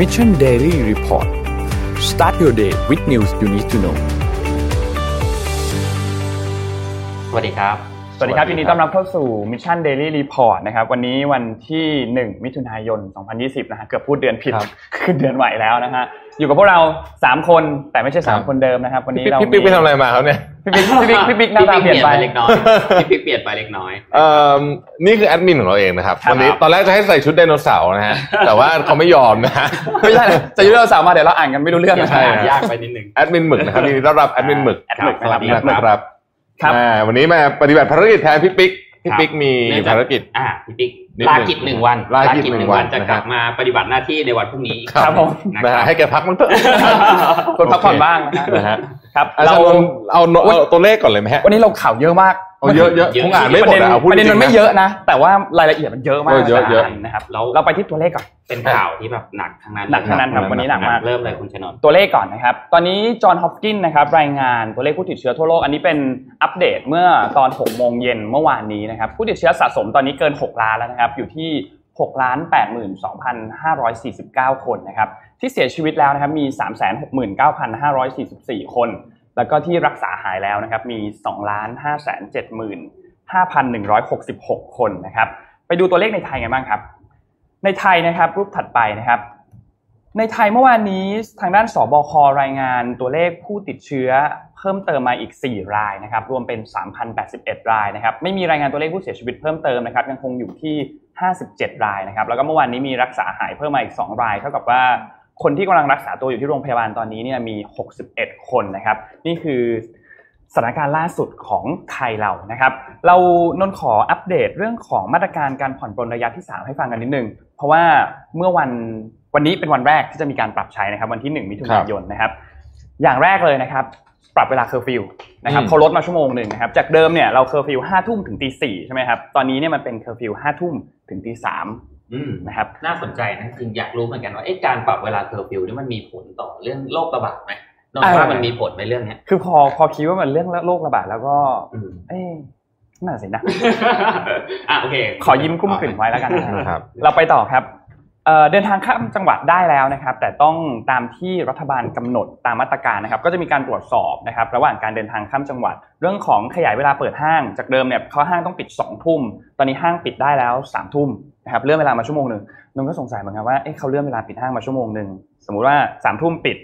Mission Daily Report start your day with news you need to know สวัสดีครับ สวัสดีครับยินดีต้อนรับเข้าสู่ Mission Daily Report นะครับ วันนี้วันที่ 1 มิถุนายน 2020 นะฮะ เกือบพูดเดือนผิด ขึ้นเดือนใหม่แล้วนะฮะ อยู่กับพวกเรา 3 คน แต่ไม่ใช่ 3 คนเดิมนะครับ วันนี้เราพี่ปิ๊กไปทำอะไรมาครับเนี่ย พี่ปิ๊กพี่ปิ๊กพี่ปิ๊กหน้าตาเปลี่ยนไปเล็กน้อยพี่ปิ๊กเปลี่ยนไปเล็กน้อยเอ่อนี่คือแอดมินของเราเองนะครับครับวันนี้ตอนแรกจะให้ใส่ชุดไดโนเสาร์นะฮะแต่ว่าเขาไม่ยอมนะฮะไม่ใช่นะจะยุ่งเราสาวมาเดี๋ยวเราอ่านกันไม่รู้เรื่องนะใช่ยากไปนิดนึงแอดมินหมึกนะครับยินดีต้อนรับแอดมินหมึกแอดหมึกสวัสดีนะครับนะครับครับอ่าวันนี้มาปฏิบัติภารกิจแทนพี่ปิ๊กพี่ปิ๊กมีเนื่องจากภารกิจอ่าพี่ปิ๊กนิดหนึ่งลากิจหนึ่งวันลากิจหนึ่งวันจะนะครับกลับมาปฏิบัติหน้าที่ในวันพรุ่งนี้อีกครับผมนะนะคฮะรับให้แกพักมันเถอะคนพักผ่อนบ้างนะฮะนะฮะ ครับอาเราจารย์นนท์เอาเอาตัวเลขก่อนเลยไหมฮะวันนี้เราข่าวเยอะมากเอาเยอะเยอะคงอ่านไม่หมดประเด็นอะเอาพูดประเด็นจริมังนๆไม่เยอะนะ แต่ว่ารายละเอียดมันเยอะมากเออเยอะเยอะนะครับแล้วเราไปที่ตัวเลขก่อนเป็นข่าวที่แบบหนักทั้งนั้นหนักทั้งนั้นครับวันนี้หนักมากเริ่มเลยคุณชนนท์ตัวเลขก่อนนะครับ ตอนนี้จอห์นฮอปกินนะครับรายงานตัวเลขผู้ติดเชื้อทั่วโลก อันนี้เป็นอัปเดตเมื่อตอน6โมงเย็นเมื่อวานนี้นะครับผู้ติดเชื้อสะสมตอนนี้เกิน 6 ล้านแล้วนะครับอยู่ที่6ล้าน82,549 คนนะครับ ที่เสียชีวิตแล้วนะครับมี 369,544 คน แล้วก็ที่รักษาหายแล้วนะครับมี 2,575,166 คนนะครับไปดูตัวเลขในไทยกันบ้างครับ ในไทยนะครับรูปถัดไปนะครับ ในไทยเมื่อวานนี้ทางด้านสบครายงานตัวเลขผู้ติดเชื้อเพิ่มเติมมาอีก 4 รายนะครับ รวมเป็น 3,081 รายนะครับ ไม่มีรายงานตัวเลขผู้เสียชีวิตเพิ่มเติมนะครับ ยังคงอยู่ที่ 57 รายนะครับ แล้วก็เมื่อวานนี้มีรักษาหายเพิ่มมาอีก 2 ราย เท่ากับว่า คนที่กำลังรักษาตัวอยู่ที่โรงพยาบาลตอนนี้เนี่ยมี 61 คนนะครับ นี่คือสถานการณ์ล่าสุดของไทยเรานะครับ เรานนท์ขออัปเดตเรื่องของมาตรการการผ่อนปลนระยะที่ 3 ให้ฟังกันนิดนึง เพราะว่าเมื่อวันวันนี้เป็นวันแรกที่จะมีการปรับใช้นะครับ วันที่ 1 มิถุนายนนะครับ อย่างแรกเลยนะครับ ปรับเวลาเคอร์ฟิวนะครับเขาลดมาชั่วโมงหนึ่งนะครับ จากเดิมเนี่ยเราเคอร์ฟิวห้าทุ่มถึงตีสี่ใช่ไหมครับ ตอนนี้เนี่ยมันเป็นเคอร์ฟิวห้าทุ่มถึงตีสาม นะครับน่าสนใจนะคืออยากรู้เหมือนกันว่าเอ๊ะการปรับเวลาเคอร์ฟิวนี่มันมีผลต่อเรื่องโรคระบาดไหมนนท์ว่ามันมีผลในเรื่องเนี้ยคือพอพอคิดว่ามันเรื่องโรคระบาดแล้วก็อืมเอ๊ะน่าสินะอะโอเค ขอยิ้มกุ้มกลิ่นไว้แล้วกันนะนะครับ เราไปต่อครับ เดินทางข้ามจังหวัดได้แล้วนะครับ แต่ต้องตามที่รัฐบาลกำหนดตามมาตรการนะครับ ก็จะมีการตรวจสอบนะครับ ระหว่างการเดินทางข้ามจังหวัด เรื่องของขยายเวลาเปิดห้างจากเดิมเนี่ยเขาห้างต้องปิด2องทุ่ม ตอนนี้ห้างปิดได้แล้วสามทุ่มนะครับเลื่อนเวลามาชั่วโมงหนึ่งนนท์ก็สงสัยเหมือนกันว่าเอ๊ะเขาเลื่อนเวลาปิดห้างมาชั่วโมงหนึ่งสมมุติว่าสามทุ่มปิด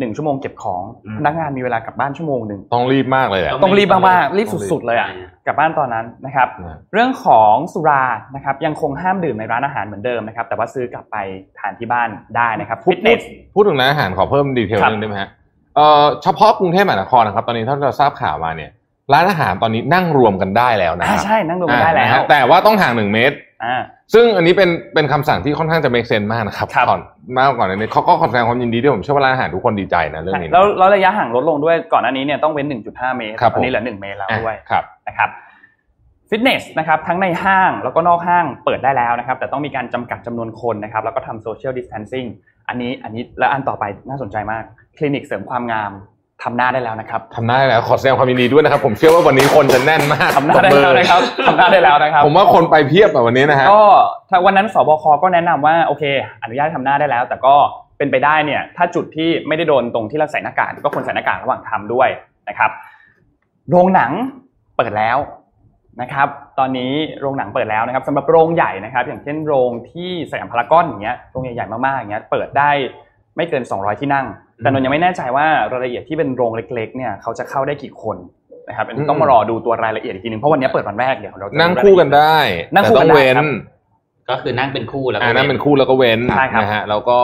หนึ่งชั่วโมงเก็บของอืมพนักงานมีเวลากลับบ้านชั่วโมงหนึ่งต้องรีบมากเลยอะต้องรีบมากๆรีบสุดๆเลยอะกลับบ้านตอนนั้นนะครับนะเรื่องของสุรานะครับยังคงห้ามดื่มในร้านอาหารเหมือนเดิมนะครับ แต่ว่าซื้อกลับไปทานที่บ้านได้นะครับพูดฟิตเนพูดสพูดถึงร้านอาหารขอเพิ่ม detail ครับนึงได้ไหมฮะเอ่อเฉพาะกรุงเทพมหานครนะครับ ตอนนี้ถ้าเราทราบข่าวมาเนี่ยร้านอาหารตอนนี้นั่งรวมกันได้แล้วนะคอ่ารับใช่นั่งดูกันได้แล้อ่านะวฮะแต่ว่าต้องห่างหนึ่งเมตรอ่า ซึ่งอันนี้เป็นเป็นคำสั่งที่ค่อนข้างจะ make sense มากนะครับครับก่อนมากก่อนอันนี้เขาก็ขอแสดงความยินดีด้วยผมเชื่อว่าร้านอาหารทุกคนดีใจนะเรื่องนี้นะแล้วแล้วระยะห่างลดลงด้วยก่อนหน้านี้เนี่ยต้องเว้น 1.5 เมตรครับตอนนี้ผมเหลือ 1 เมตรแล้วอะด้วยครับนะครับฟิตเนสนะครับทั้งในห้างแล้วก็นอกห้างเปิดได้แล้วนะครับ แต่ต้องมีการจำกัดจำนวนคนนะครับ แล้วก็ทำโซเชียลดิส a ทนซิ่งอันนี้อันนี้และอันต่อไปน่าสนใจมาก คลินิกเสริมความงาม ทำหน้าได้แล้วนะครับทำได้แล้วขอแสดงความยินดีด้วยนะครับ ผมเชื่อว่าวันนี้คนจะแน่นมากทำหน้าได้แล้วนะครับทำหน้าได้แล้วนะครับ ผมว่าคนไปเพียบแบบวันนี้นะฮะก็ถ้าวันนั้นสบคก็แนะนำว่าโอเค อนุญาตให้ทำหน้าได้แล้ว แต่ก็เป็นไปได้เนี่ย ถ้าจุดที่ไม่ได้โดนตรงที่เราใส่หน้ากากก็ควรใส่หน้ากากระหว่างทำด้วยนะครับโรงหนังเปิดแล้วนะครับ ตอนนี้โรงหนังเปิดแล้วนะครับสำหรับโรงใหญ่นะครับ อย่างเช่นโรงที่สยามพารากอนอย่างเงี้ยโรงใหญ่ๆมากๆอย่างเงี้ยเปิดได้ ไม่เกิน 200 ที่นั่ง แต่นนท์ยังไม่แน่ใจว่ารายละเอียดที่เป็นโรงเล็ก ๆ เนี่ยเขาจะเข้าได้กี่คนนะครับอันนี้ต้องมารอดูตัวรายละเอียดอีกทีนึงเพราะวันนี้เปิดวันแรกเดี๋ยวเราจะนั่งดูรายละคู่เอียดกันได้นั่งคู่แต่กัต้นองได้เว้นครับก็คือนั่งเป็นคู่แล้วก็อ่านั่งเป็นคู่แล้วก็เว้นใช่ครับนะฮะแล้วก็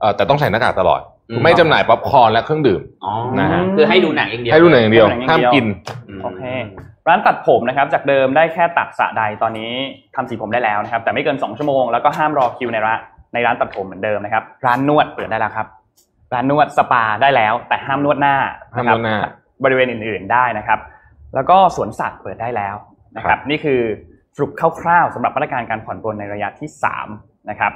เอ่อแต่ต้องใส่หน้ากากตลอดอืมไม่จำหน่ายป๊อปคอร์นและเครื่องดื่มอ๋อนะฮะคือให้ดูหนังอย่างเดียวให้ดูหนังอย่างเดียวให้ดูหนังอย่างห้ามเดียวกินมโอเคร้านตัดผมนะครับจากเดิมได้แค่ตัดสระใดตอนนี้ทำสีผมได้แล้วนะครับแต่ไม่เกิน 2 ชั่วโมงแล้วก็ห้ามรอคิวในร้าน ในร้านตัดผมเหมือนเดิมนะครับ ร้านนวดเปิดได้แล้วครับ ร้านนวดสปาได้แล้ว แต่ห้ามนวดหน้านะครับห้ามนวดหน้า บริเวณอื่น ๆได้นะครับ แล้วก็สวนสัตว์เปิดได้แล้วนะครับครัรับบนี่คือสรุปคร่าวๆสำหรับมาตรการการผ่อนปลนในระยะที่สามนะครับ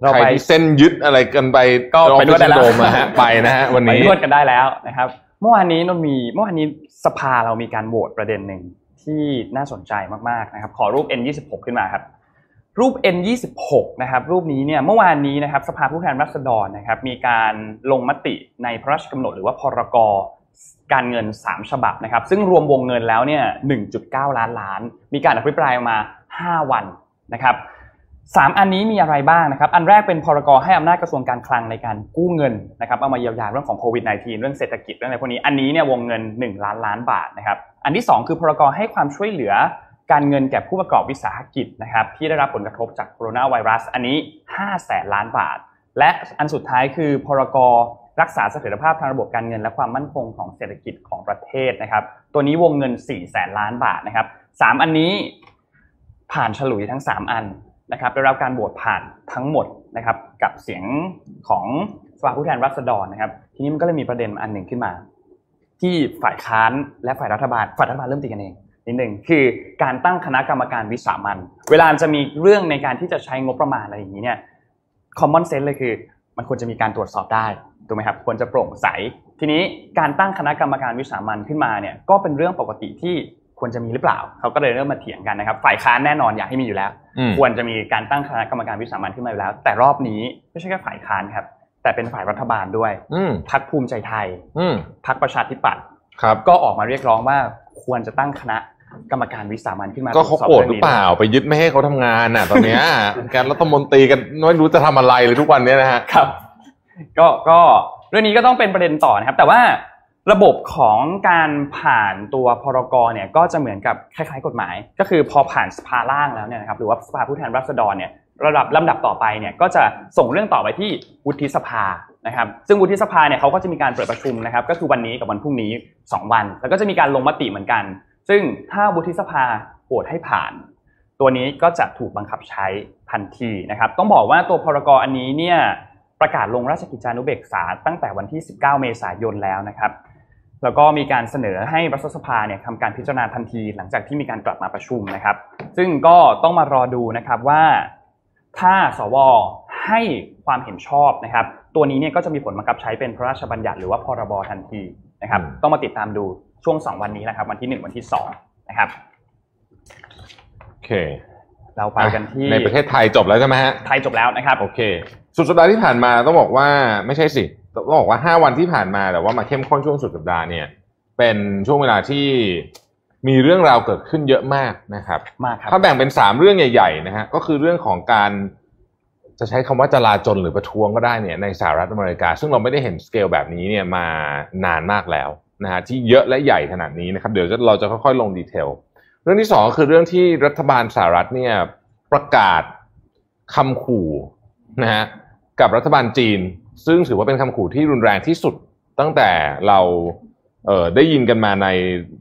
เราใครไปที่เส้นยึดอะไรกันไปก็ไปนวดได้แล้ว office syndrome อะฮะไปนะฮะวันไปนี้นวดกันได้แล้วนะครับเมื่อวานนี้นนท์มีเมื่อวานนี้สภาเรามีการโหวตประเด็นหนึ่งที่น่าสนใจมากๆนะครับ ขอรูป N26 ขึ้นมาครับ รูป N26 นะครับรูปนี้เนี่ยเมื่อวานนี้นะครับสภาผู้แทนราษฎรนะครับมีการลงมติในพระราชกำหนดหรือว่าพรกการเงิน 3 ฉบับนะครับ ซึ่งรวมวงเงินแล้วเนี่ย 1.9 ล้านล้าน มีการอภิปรายมา 5 วันนะครับสามอันนี้มีอะไรบ้างนะครับ อันแรกเป็นพรกให้อำนาจกระทรวงการคลังในการกู้เงินนะครับเอามาเยียวยาเรื่องของโควิด -19 เรื่องเศรษฐกิจเรื่องอะไรพวกนี้ อันนี้เนี่ยวงเงิน 1 ล้านล้านบาทนะครับ อันที่ 2 คือพรกให้ความช่วยเหลือ การเงินแก่ผู้ประกอบวิสาหกิจนะครับที่ได้รับผลกระทบจากโคโรนาไวรัส อันนี้ 5 แสนล้านบาท และอันสุดท้ายคือพรกรักษาเสถียรภาพทางระบบการเงิน และความมั่นคงของเศรษฐกิจของประเทศนะครับ ตัวนี้วงเงิน 4 แสนล้านบาทนะครับสามอันนี้ผ่านฉลุยทั้ง 3 อันนะครับได้รับการโหวตผ่านทั้งหมดนะครับกับเสียงของสภาผู้แทนราษฎรนะครับ ทีนี้มันก็เลยมีประเด็นอันหนึ่งขึ้นมา ที่ฝ่ายค้านและฝ่ายรัฐบาลฝ่ายรัฐบาลเริ่มตีกันเอง นิดหนึ่งคือการตั้งคณะกรรมการวิสามันเวลาจะมีเรื่องในการที่จะใช้งบประมาณอะไรอย่างนี้เนี่ย common sense เลยคือ มันควรจะมีการตรวจสอบได้ถูกไหมครับควรจะโปร่งใส ทีนี้การตั้งคณะกรรมการวิสามันขึ้นมาเนี่ยก็เป็นเรื่องปกติที่ควรจะมีหรือเปล่า เขาก็เลยเริ่มมาเถียงกันนะครับ ฝ่ายค้านแน่นอนอยากให้มีอยู่แล้วอืมควรจะมีการตั้งคณะกรรมการวิสามันขึ้นมาอยู่แล้ว แต่รอบนี้ไม่ใช่แค่ฝ่ายค้านครับ แต่เป็นฝ่ายรัฐบาลด้วยอืมพรรคภูมิใจไทยอืมพรรคประชาธิปัตย์ครับก็ออกมาเรียกร้องว่า ควรจะตั้งคณะกรรมการวิสามันขึ้นมาก็เขาตวจสอบโกรธหงรือนี้เปล่า ไปยึดไม่ให้เขาทำงานน่ะ ตอนเนี้ยการรัฐมนตรีกันไม่รู้จะทำอะไรเลยทุกวันเนี้ยนะฮะครับ ก็ก็เรื่องนี้ก็ต้องเป็นประเด็นต่อนะครับ แต่ว่าระบบของการผ่านตัวพรกเนี่ยก็จะเหมือนกับคล้ายๆ กฎหมาย ก็คือพอผ่านสภาล่างแล้วเนี่ยนะครับหรือว่าสภาผู้แทนราษฎรเนี่ยระดับลำดับต่อไปเนี่ยก็จะส่งเรื่องต่อไปที่วุฒิสภา นะครับซึ่งวุฒิสภาเนี่ยเขาก็จะมีการเปิดประชุมนะครับก็คือวันนี้กับวันพรุ่งนี้ 2 วัน แล้วก็จะมีการลงมติเหมือนกัน ซึ่งถ้าวุฒิสภาโหวตให้ผ่าน ตัวนี้ก็จะถูกบังคับใช้ทันทีนะครับต้องบอกว่าตัวพรกอันนี้เนี่ยประกาศลงราชกิจจานุเบกษาตั้งแต่วันที่ 19 เมษายนแล้วนะครับแล้วก็มีการเสนอให้รัฐสภาเนี่ยทำการพิจารณาทันที หลังจากที่มีการกลับมาประชุมนะครับ ซึ่งก็ต้องมารอดูนะครับว่าถ้าสวให้ ความเห็นชอบนะครับ ตัวนี้เนี่ยก็จะมีผลบังคับใช้เป็นพระราชบัญญัติหรือว่าพรบทันทีนะครับอืมต้องมาติดตามดูช่วง 2 วันนี้นะครับ วันที่ 1 วันที่2นะครับโอเค เราไปกันที่ในประเทศไทยจบแล้วใช่ไหมฮะไทยจบแล้วนะครับโอเค สุดสัปดาห์ที่ผ่านมาต้องบอกว่าไม่ใช่สิต้องบอกว่าห้าวันที่ผ่านมาแต่ว่ามาเข้มข้นช่วงสุดสัปดาห์เนี่ยเป็นช่วงเวลาที่มีเรื่องราวเกิดขึ้นเยอะมากนะครับมากครับถ้าแบ่งเป็นสามเรื่องใหญ่ๆนะฮะก็คือเรื่องของการ จะใช้คำว่าจลาจลหรือประท้วงก็ได้เนี่ยในสหรัฐอเมริกา ซึ่งเราไม่ได้เห็นสเกลแบบนี้เนี่ยมานานมากแล้วนะฮะที่เยอะและใหญ่ขนาดนี้นะครับเดี๋ยวจะเราจะค่อยๆลงดีเทลเรื่องที่สองก็คือเรื่องที่รัฐบาลสหรัฐเนี่ยประกาศคำขู่นะฮะกับรัฐบาลจีน ซึ่งถือว่าเป็นคำขู่ที่รุนแรงที่สุดตั้งแต่เราเอ่อได้ยินกันมาใน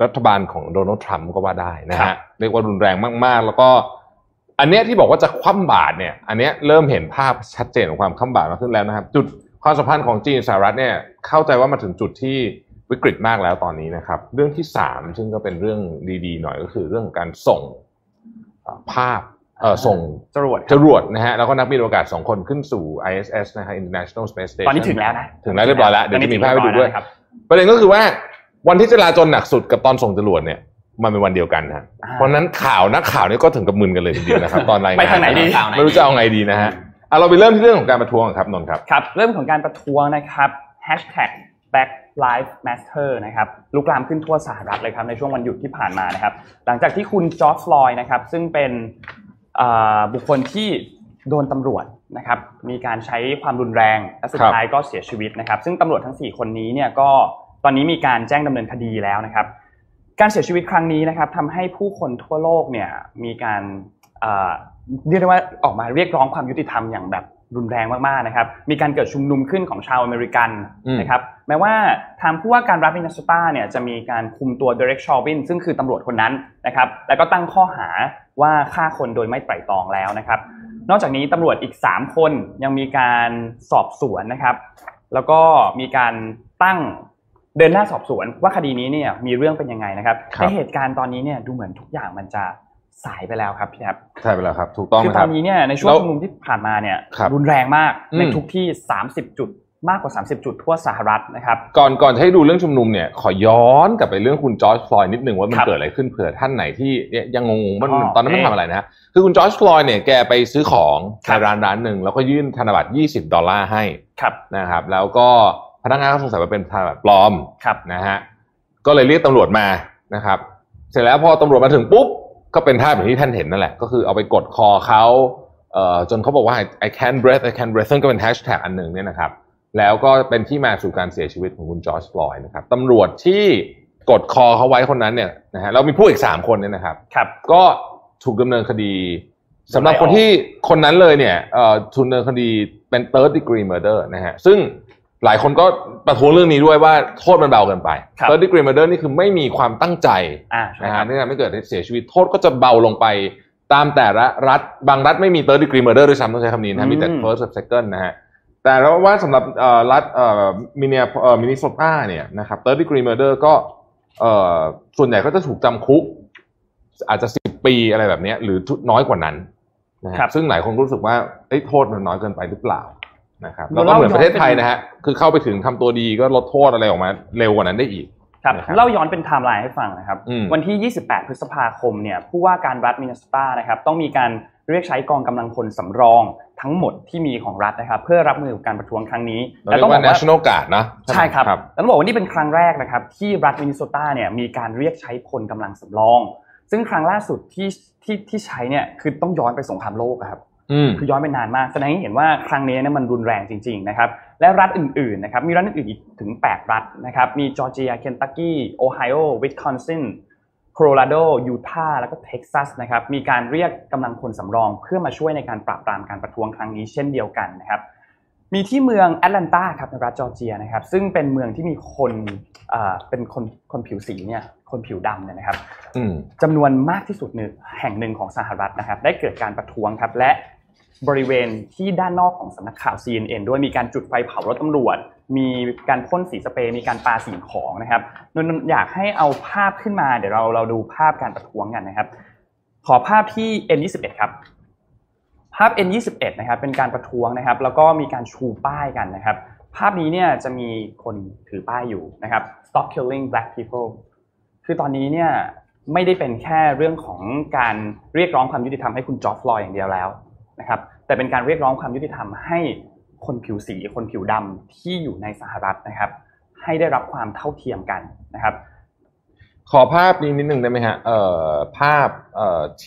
รัฐบาลของโดนัลด์ทรัมป์ก็ว่าได้นะครัฮะบเรียกว่ารุนแรงมากๆ แล้วก็ อันเนี้ยที่บอกว่าจะคว่ำบาตรเนี่ย อันเนี้ยเริ่มเห็นภาพชัดเจนของความคว่ำบาตรมากขึ้นแล้วนะครับ จุดความสัมพันธ์ของจีนสหรัฐเนี่ยเข้าใจว่ามาถึงจุดที่วิกฤตมากแล้วตอนนี้นะครับ เรื่องที่สามซึ่งก็เป็นเรื่องดีๆ หน่อยก็คือเรื่องของการส่งเอ่อภาพเอ่อส่งจรวดคจรับรวดนะฮะแล้วก็นักบินอวกาศสองคนขึ้นสู่ ISS นะฮะ International Space Station ตอนนี้ถึงแล้วนะ ถึงแล้วเรียบร้อยแล้ว เดี๋ยวจะมีภาพให้ดูด้วยตอนนี้ถึงเรีบร้อแล้นะครับประเด็นก็คือว่าวันที่จราจรหนักสุดกับตอนส่งจรวดเนี่ย มันเป็นวันเดียวกันนะฮะอ่าเพราะฉะนั้นข่าวนักข่าวนี่ก็ถึงกับมึนกันเลยทีเดียวนะครับตอนรายงานไปทางไหนดีไม่รู้จะเอาไงดีนะฮะอะเราไปเริ่มที่เรื่องของการประท้วงครับนนท์ครับครับเริ่มของการประท้วงนะครับ hashtag Black Lives Matter นะครับลุกลามขึ้นทั่วสหรัฐเลยครับในช่วงวันหยุดที่ผ่านมานะครับ หลังจากที่คุณจอร์จฟลอยด์นะครับซึ่งเป็นเอ่อบุคคลที่โดนตำรวจนะครับมีการใช้ความรุนแรงและสุดครับท้ายก็เสียชีวิตนะครับ ซึ่งตำรวจทั้ง 4 คนนี้เนี่ยก็ตอนนี้มีการแจ้งดำเนินคดีแล้วนะครับ การเสียชีวิตครั้งนี้นะครับทำให้ผู้คนทั่วโลกเนี่ยมีการเอ่อเรียกได้ว่าออกมาเรียกร้องความยุติธรรมอย่างแบบรุนแรงมากๆนะครับ มีการเกิดชุมนุมขึ้นของชาวอเมริกันนะครับ แม้ว่าทางผู้ว่าการรัฐมินนิโซตาเนี่ยจะมีการคุมตัวเดเร็กชอวินซึ่งคือตำรวจคนนั้นนะครับ แล้วก็ตั้งข้อหาว่าฆ่าคนโดยไม่ไตร่ตรองแล้วนะครับ นอกจากนี้ตำรวจอีก 3 คนยังมีการสอบสวนนะครับ แล้วก็มีการตั้ง เดินหน้าสอบสวนว่าคดีนี้เนี่ยมีเรื่องเป็นยังไงนะครับครับในเหตุการณ์ตอนนี้เนี่ยดูเหมือนทุกอย่างมันจะสายไปแล้วครับพี่ครับใช่ไปแล้วครับ ถูกต้องคือนะตคอรับนนี้เนี่ยในช่วงแล้วชุมนุมที่ผ่านมาเนี่ยครับรุนแรงมากอืมในทุกที่ 30 จุดมากกว่า 30 จุดทั่วสหรัฐนะครับ ก่อนก่อนจะให้ดูเรื่องชุมนุมเนี่ยขอย้อนกลับไปเรื่องคุณจอร์จฟลอยด์นิดนึงว่ามันครับเกิดอะไรขึ้นเผื่อท่านไหนที่ยังงงๆมันอ๋อตอนนั้นมันโอเคทำอะไรนะฮะคือคุณจอร์จฟลอยด์เนี่ยแกไปซื้อของครัในบร้านร้านหนึ่งแล้วก็ยื่นธนบัตร 20 ดอลลาร์ให้ครับนะครับ แล้วก็ พนักงานก็สงสัยว่าเป็นธนบัตรปลอมครับนะฮะก็เลยเรียกตำรวจมานะครับ เสร็จแล้วพอตำรวจมาถึงปุ๊บก็เป็นภาพอย่างที่ท่านเห็นนั่นแหละ ก็คือเอาไปกดคอเขาเอ่อจนเขาบอกว่า I can't breathe I can't breathe ซึ่งก็เป็นแฮชแท็กอันหนึ่งเนี่ยนะครับ แล้วก็เป็นที่มาสู่การเสียชีวิตของคุณจอร์จฟลอยด์นะครับตำรวจที่กดคอเขาไว้คนนั้นเนี่ยนะฮะเรามีผู้อีกสามคนเนี่ยนะครับครับ ก็ถูกดำเนินคดีสำหรับคนที่คนนั้นเลยเนี่ยเอ่อถูกดำเนินคดีเป็น third degree murder นะฮะซึ่ง หลายคนก็ประท้วงเรื่องนี้ด้วยว่าโทษมันเบาเกินไปครับ third degree murder นี่คือไม่มีความตั้งใจอ่าใช่นะคฮะรับนี่ทำให้เกิดเสียชีวิต โทษก็จะเบาลงไปตามแต่ละรัฐ บางรัฐไม่มี third degree murder ด้วยซ้ำต้องใช้คำนี้นะฮะมีแต่อืม first กับ second นะฮะแต่เราว่าสำหรับเอ่อรัฐเอ่อมิเนียเอ่อมินิโซตาเนี่ยนะครับ third degree murder ก็เอ่อส่วนใหญ่ก็จะถูกจำคุก อาจจะสิบปีอะไรแบบเนี้ยหรือน้อยกว่านั้นนะฮะครับซึ่งหลายคนก็รู้สึกว่าเอ้ยโทษมันน้อยเกินไปหรือเปล่า นะครับเราแล้วก็เหมือนเล่าประเทศไทยย้อนไปนะฮะคือเข้าไปถึงทำตัวดีก็ลดโทษอะไรออกมาเร็วกว่านั้นได้อีกครับนะครับเล่าย้อนเป็นไทม์ไลน์ให้ฟังนะครับอืมวันที่ 28 พฤษภาคมเนี่ยผู้ว่าการรัฐมินนิโซตานะครับต้องมีการเรียกใช้กองกำลังพลสำรองทั้งหมดที่มีของรัฐนะครับ เพื่อรับมือกับการประท้วงครั้งนี้เราเรียกว่า national guard นะใช่ครับครับแล้วต้องบอกว่านี่เป็นครั้งแรกนะครับ ที่รัฐมินนิโซตาเนี่ยมีการเรียกใช้พลกำลังสำรอง ซึ่งครั้งล่าสุดที่ที่ที่ใช้เนี่ยคือต้องย้อนไปสงครามโลกอะครับอืม คือย้อนไปนานมากแสดงให้เห็นว่าครั้งนี้เนี่ยมันรุนแรงจริงๆนะครับและรัฐอื่นๆนะครับมีรัฐอื่นๆอีกถึง 8 รัฐนะครับมีจอร์เจียเคนตักกี้โอไฮโอวิสคอนซินโคโลราโดยูทาห์แล้วก็เท็กซัสนะครับมีการเรียกกำลังพลสำรองเพื่อมาช่วยในการปราบปรามการประท้วงครั้งนี้เช่นเดียวกันนะครับมีที่เมืองแอตแลนตาครับในรัฐจอร์เจียนะครับซึ่งเป็นเมืองที่มีคนเอ่อเป็นคนคนผิวสีเนี่ยคนผิวดำเนี่ยนะครับอืมจำนวนมากที่สุดหนึ่งแห่งหนึ่งของสหรัฐนะครับ ได้เกิดการประท้วงครับและ บริเวณที่ด้านนอกของสำนักข่าว CNN ด้วยมีการจุดไฟเผารถตำรวจ มีการพ่นสีสเปรย์มีการปาสิ่งของนะครับนนอยากให้เอาภาพขึ้นมาเดี๋ยวเราเราดูภาพการประท้วงกันนะครับ ขอภาพที่ N21 ครับ ภาพ N21 นะครับเป็นการประท้วงนะครับ แล้วก็มีการชูป้ายกันนะครับ ภาพนี้เนี่ยจะมีคนถือป้ายอยู่นะครับ Stop killing black people คือตอนนี้เนี่ยไม่ได้เป็นแค่เรื่องของการเรียกร้องความยุติธรรมให้คุณจอร์จฟลอยอย่างเดียวแล้ว นะครับแต่เป็นการเรียกร้องความยุติธรรมให้คนผิวสีคนผิวดำที่อยู่ในสหรัฐนะครับ ให้ได้รับความเท่าเทียมกันนะครับ ขอภาพนี้นิดนึงได้ไหมฮะเอ่อภาพเอ่อ T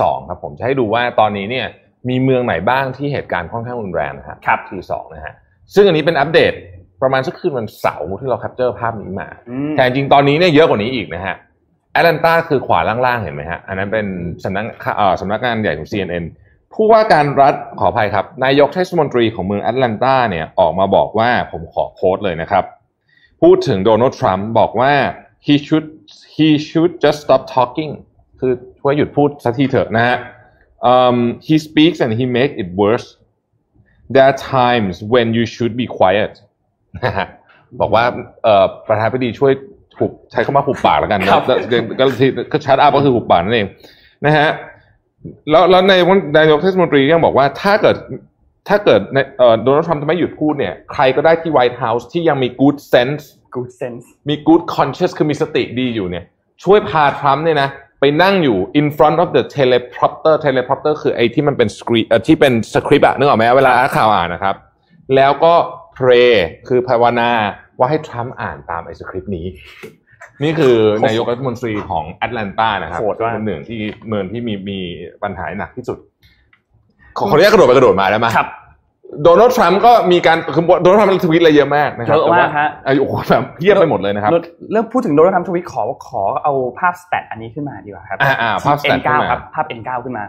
สองครับผมจะให้ดูว่าตอนนี้เนี่ยมีเมืองไหนบ้างที่เหตุการณ์ค่อนข้างรุนแรงนะฮะครับ T สองนะฮะซึ่งอันนี้เป็นอัปเดตประมาณสักคืนวันเสาร์ที่เรา capture ภาพนี้มาอืมแต่จริงๆตอนนี้เนี่ยเยอะกว่านี้อีกนะฮะแอตแลนตาคือขวาล่างๆเห็นไหมฮะอันนั้นเป็นสำนักเอ่อสำนักงานใหญ่ของ CNN ผู้ว่าการรัฐขออภัยครับ นายกเทศมนตรีของเมืองแอตแลนตาเนี่ยออกมาบอกว่าผมขอโค้ดเลยนะครับ พูดถึงโดนัลด์ทรัมป์บอกว่า he should he should just stop talking คือช่วยหยุดพูดสักทีเถอะนะฮะ um, he speaks and he make it worse there are times when you should be quiet นะฮะบอกว่าเอ่อประธานาธิบดีช่วยหุบใช้คำว่าหุบปากแล้วกันนะครับแล้วก็ทีก็ shut up ก็คือหุบปากนั่นเองนะฮะ แล้วแล้วในนายกเทศมนตรียังบอกว่าถ้าเกิดถ้าเกิดในเอ่อโดนัลด์ทรัมป์จะไม่หยุดพูดเนี่ยใครก็ได้ที่ไวท์เฮาส์ที่ยังมี good sense good sense มี good conscious คือมีสติดีอยู่เนี่ย ช่วยพาทรัมป์เนี่ยนะ ไปนั่งอยู่ in front of the teleprompter teleprompter คือไอ้ที่มันเป็น scree เอ่อที่เป็นสคริปต์อะนึกออกไหมเวลาอ่านข่าวอ่านนะครับ แล้วก็ pray คือภาวนาว่าให้ทรัมป์อ่านตามไอ้สคริปต์นี้ นี่คือนายกรัฐมนตรีของแอตแลนตานะครับโหดมากเป็นหนึ่งที่เมืองที่มีมีปัญหาหนักที่สุด ขอขออนุญาตกระโดดไปกระโดดมาได้ไหมครับโดนัลด์ทรัมป์ก็มีการคือโดนัลด์ทรัมป์ทวีตอะไรเยอะมากนะครับเยอะมากแต่ว่ฮะอายุโอ้โหแบบเยียบไปหมดเลยนะครับเรื่องพูดถึงโดนัลด์ทรัมป์ทวิตขอขอเอาภาพสแตทอันนี้ขึ้นมาดีกว่าครับอ่าอ่าภาพ stat N9 ขึ้นมาครับภาพ N9 ขึ้นมา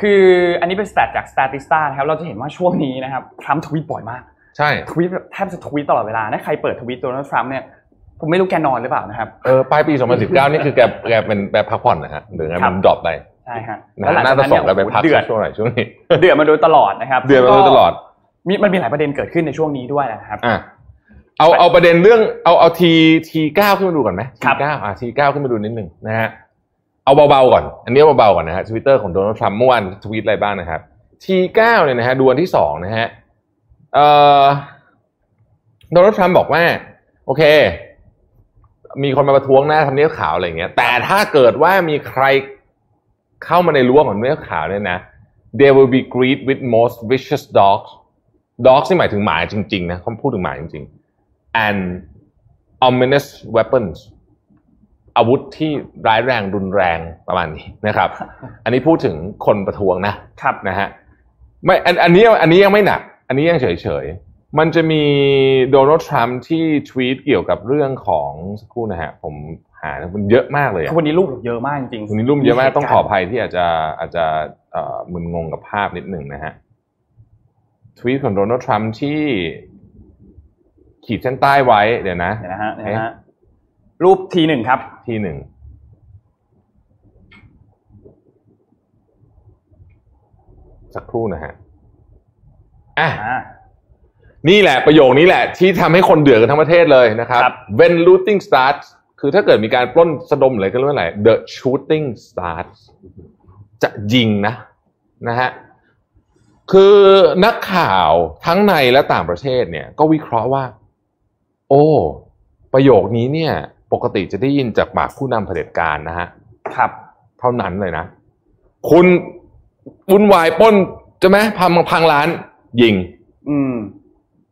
คืออันนี้เป็นสแตทจาก Statista นะครับเราจะเห็นว่าช่วงนี้นะครับทรัมป์ทวีตบ่อยมาก ใช่ทวีตแบบแทบจะทวีตตลอดเวลาถ้าใครเปิดทวีตโดนัลด์ทรัมป์เนี่ยผมไม่รู้แกนอนหรือเปล่านะครับเออปลายปี 2019 นี่คือแกแกเป็นแบบพักผ่อนนะฮะหรือไงครัมับนดรอปไปใช่ฮะนะแล้วหลัฮะงน่าจากจะนั้นส่เนี่งยแล้วไปพักเดือดช่วงไหนช่วงนี้เดือดมาโดยตลอดนะครับ เดือดมาโดยตลอดมีมันมีหลายประเด็นเกิดขึ้นในช่วงนี้ด้วยนะครับอะเอาเอาประเด็นเรื่องเอาเอาทีทีเก้าขึ้นมาดูก่อนไหมครัทีบเก้าอะทีเก้าขึ้นมาดูนิดหนึ่งนะฮะเอาเบาๆก่อน อันนี้เอาเบาๆก่อนนะฮะทวิตเตอร์ของโดนัลด์ทรัมป์เมื่อวานทวีตอะไรบ้างนะครับ T9 เนี่ยนะฮะดูอันที่สองนะฮะเอ่อ โดนัลด์ทรัมป์บอกว่า โอเค มีคนมาประท้วงหน้าทำเนียบขาวอะไรอย่างเงี้ย แต่ถ้าเกิดว่ามีใครเข้ามาในรั้วของทำเนียบขาวเนี่ยนะ they will be greeted with most vicious dogs dogs ที่หมายถึงหมาจริง ๆ นะเขาพูดถึงหมาจริง ๆ and ominous weapons อาวุธที่ร้ายแรงรุนแรงประมาณนี้นะครับ อันนี้พูดถึงคนประท้วงนะครับนะฮะไม่อันอันนี้อันนี้ยังไม่หนัก อันนี้ยังเฉยๆ มันจะมีโดนัลด์ทรัมป์ที่ทวีตเกี่ยวกับเรื่องของสักครู่นะฮะ ผมหามันเยอะมากเลยอะคือวันนี้รูปเยอะมากจริงๆวันนี้รูปเยอะมากต้องขออภัยที่อาจจะอาจจะเอ่อมึนงงกับภาพนิดหนึ่งนะฮะทวีตของโดนัลด์ทรัมป์ที่ขีดเส้นใต้ไว้เดี๋ยวนะเดี๋ยวนะฮะเดี๋ยวนะฮะรูปทีหนึ่งครับ ที่หนึ่งสักครู่นะฮะ อะอ่านี่แหละประโยคนี้แหละ ที่ทำให้คนเดือดกันทั้งประเทศเลยนะครับครับ when looting starts คือถ้าเกิดมีการปล้นสะดมอะไรก็เรื่องอะไร the shooting starts จะยิงนะนะฮะคือนักข่าวทั้งในและต่างประเทศเนี่ย ก็วิเคราะห์ว่า โอ้ ประโยคนี้เนี่ย ปกติจะได้ยินจากปากผู้นำเผด็จการนะฮะครับ เท่านั้นเลยนะ คุณวุ่นวายปล้นใช่ไหมพังพังร้าน ยิง อืม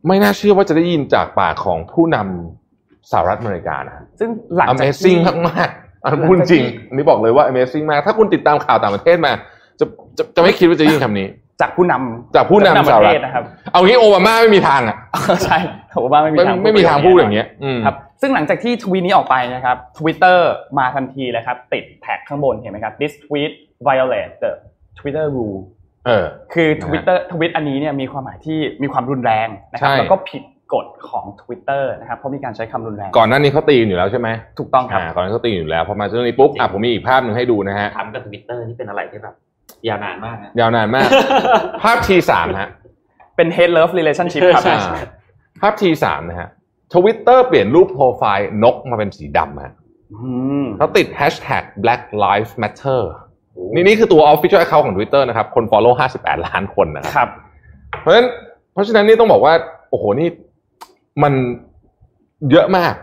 ไม่น่าเชื่อว่าจะได้ยินจากปากของผู้นำสหรัฐอเมริกานะซึ่งหลังจากที่ Amazing มากมากๆอันพูดจริงอันนี้บอกเลยว่า Amazing มาก ถ้าคุณติดตามข่าวต่างประเทศมา จะจะจะไม่คิดว่าจะยินคำนี้ จากผู้นำจากผู้นำปสหระรัเทฐศนะครับ เอางี้โอบามาไม่มีทางอะใช่ผมว่าไม่มีไม่ทางไม่มีทางพูดอย่างเงี้ยอืม ครับ ซึ่งหลังจากที่ทวีตนี้ออกไปนะครับ Twitter มาทันทีเลยครับ ติดแท็กข้างบนเห็นไหมครับ this tweet violate the Twitter rule เออ คือนะฮะ Twitter ทวิตอันนี้เนี่ยมีความหมายที่มีความรุนแรงนะครับใช่แล้วก็ผิดกฎของ Twitter นะครับเพราะมีการใช้คำรุนแรงก่อนหน้านี้เขาตีกันอยู่แล้วใช่ไหมถูกต้องครับอ่าก่อนหน้านี้เขาตีกันอยู่แล้วพอมาเรื่องนี้ปุ๊บอะผมมีอีกภาพหนึ่งให้ดูนะฮะทำกับทวิตเตอร์นี่เป็นอะไรที่แบบยาวนานมากนะยาวนานมาก ภาพทีสามฮะเป็น hate love relationship ครับใช่อ่าภาพทีสามนะฮะทวิตเตอร์เปลี่ยนรูปโปรไฟล์นกมาเป็นสีดำฮะอืมเขาติด hashtag black lives matter นี่นี่คือตัว official account ของ Twitter นะครับ คน follow 58 ล้านคนนะครับครับเพราะฉะนั้นเพราะฉะนั้นนี่ต้องบอกว่า โอ้โหนี่มันเยอะมาก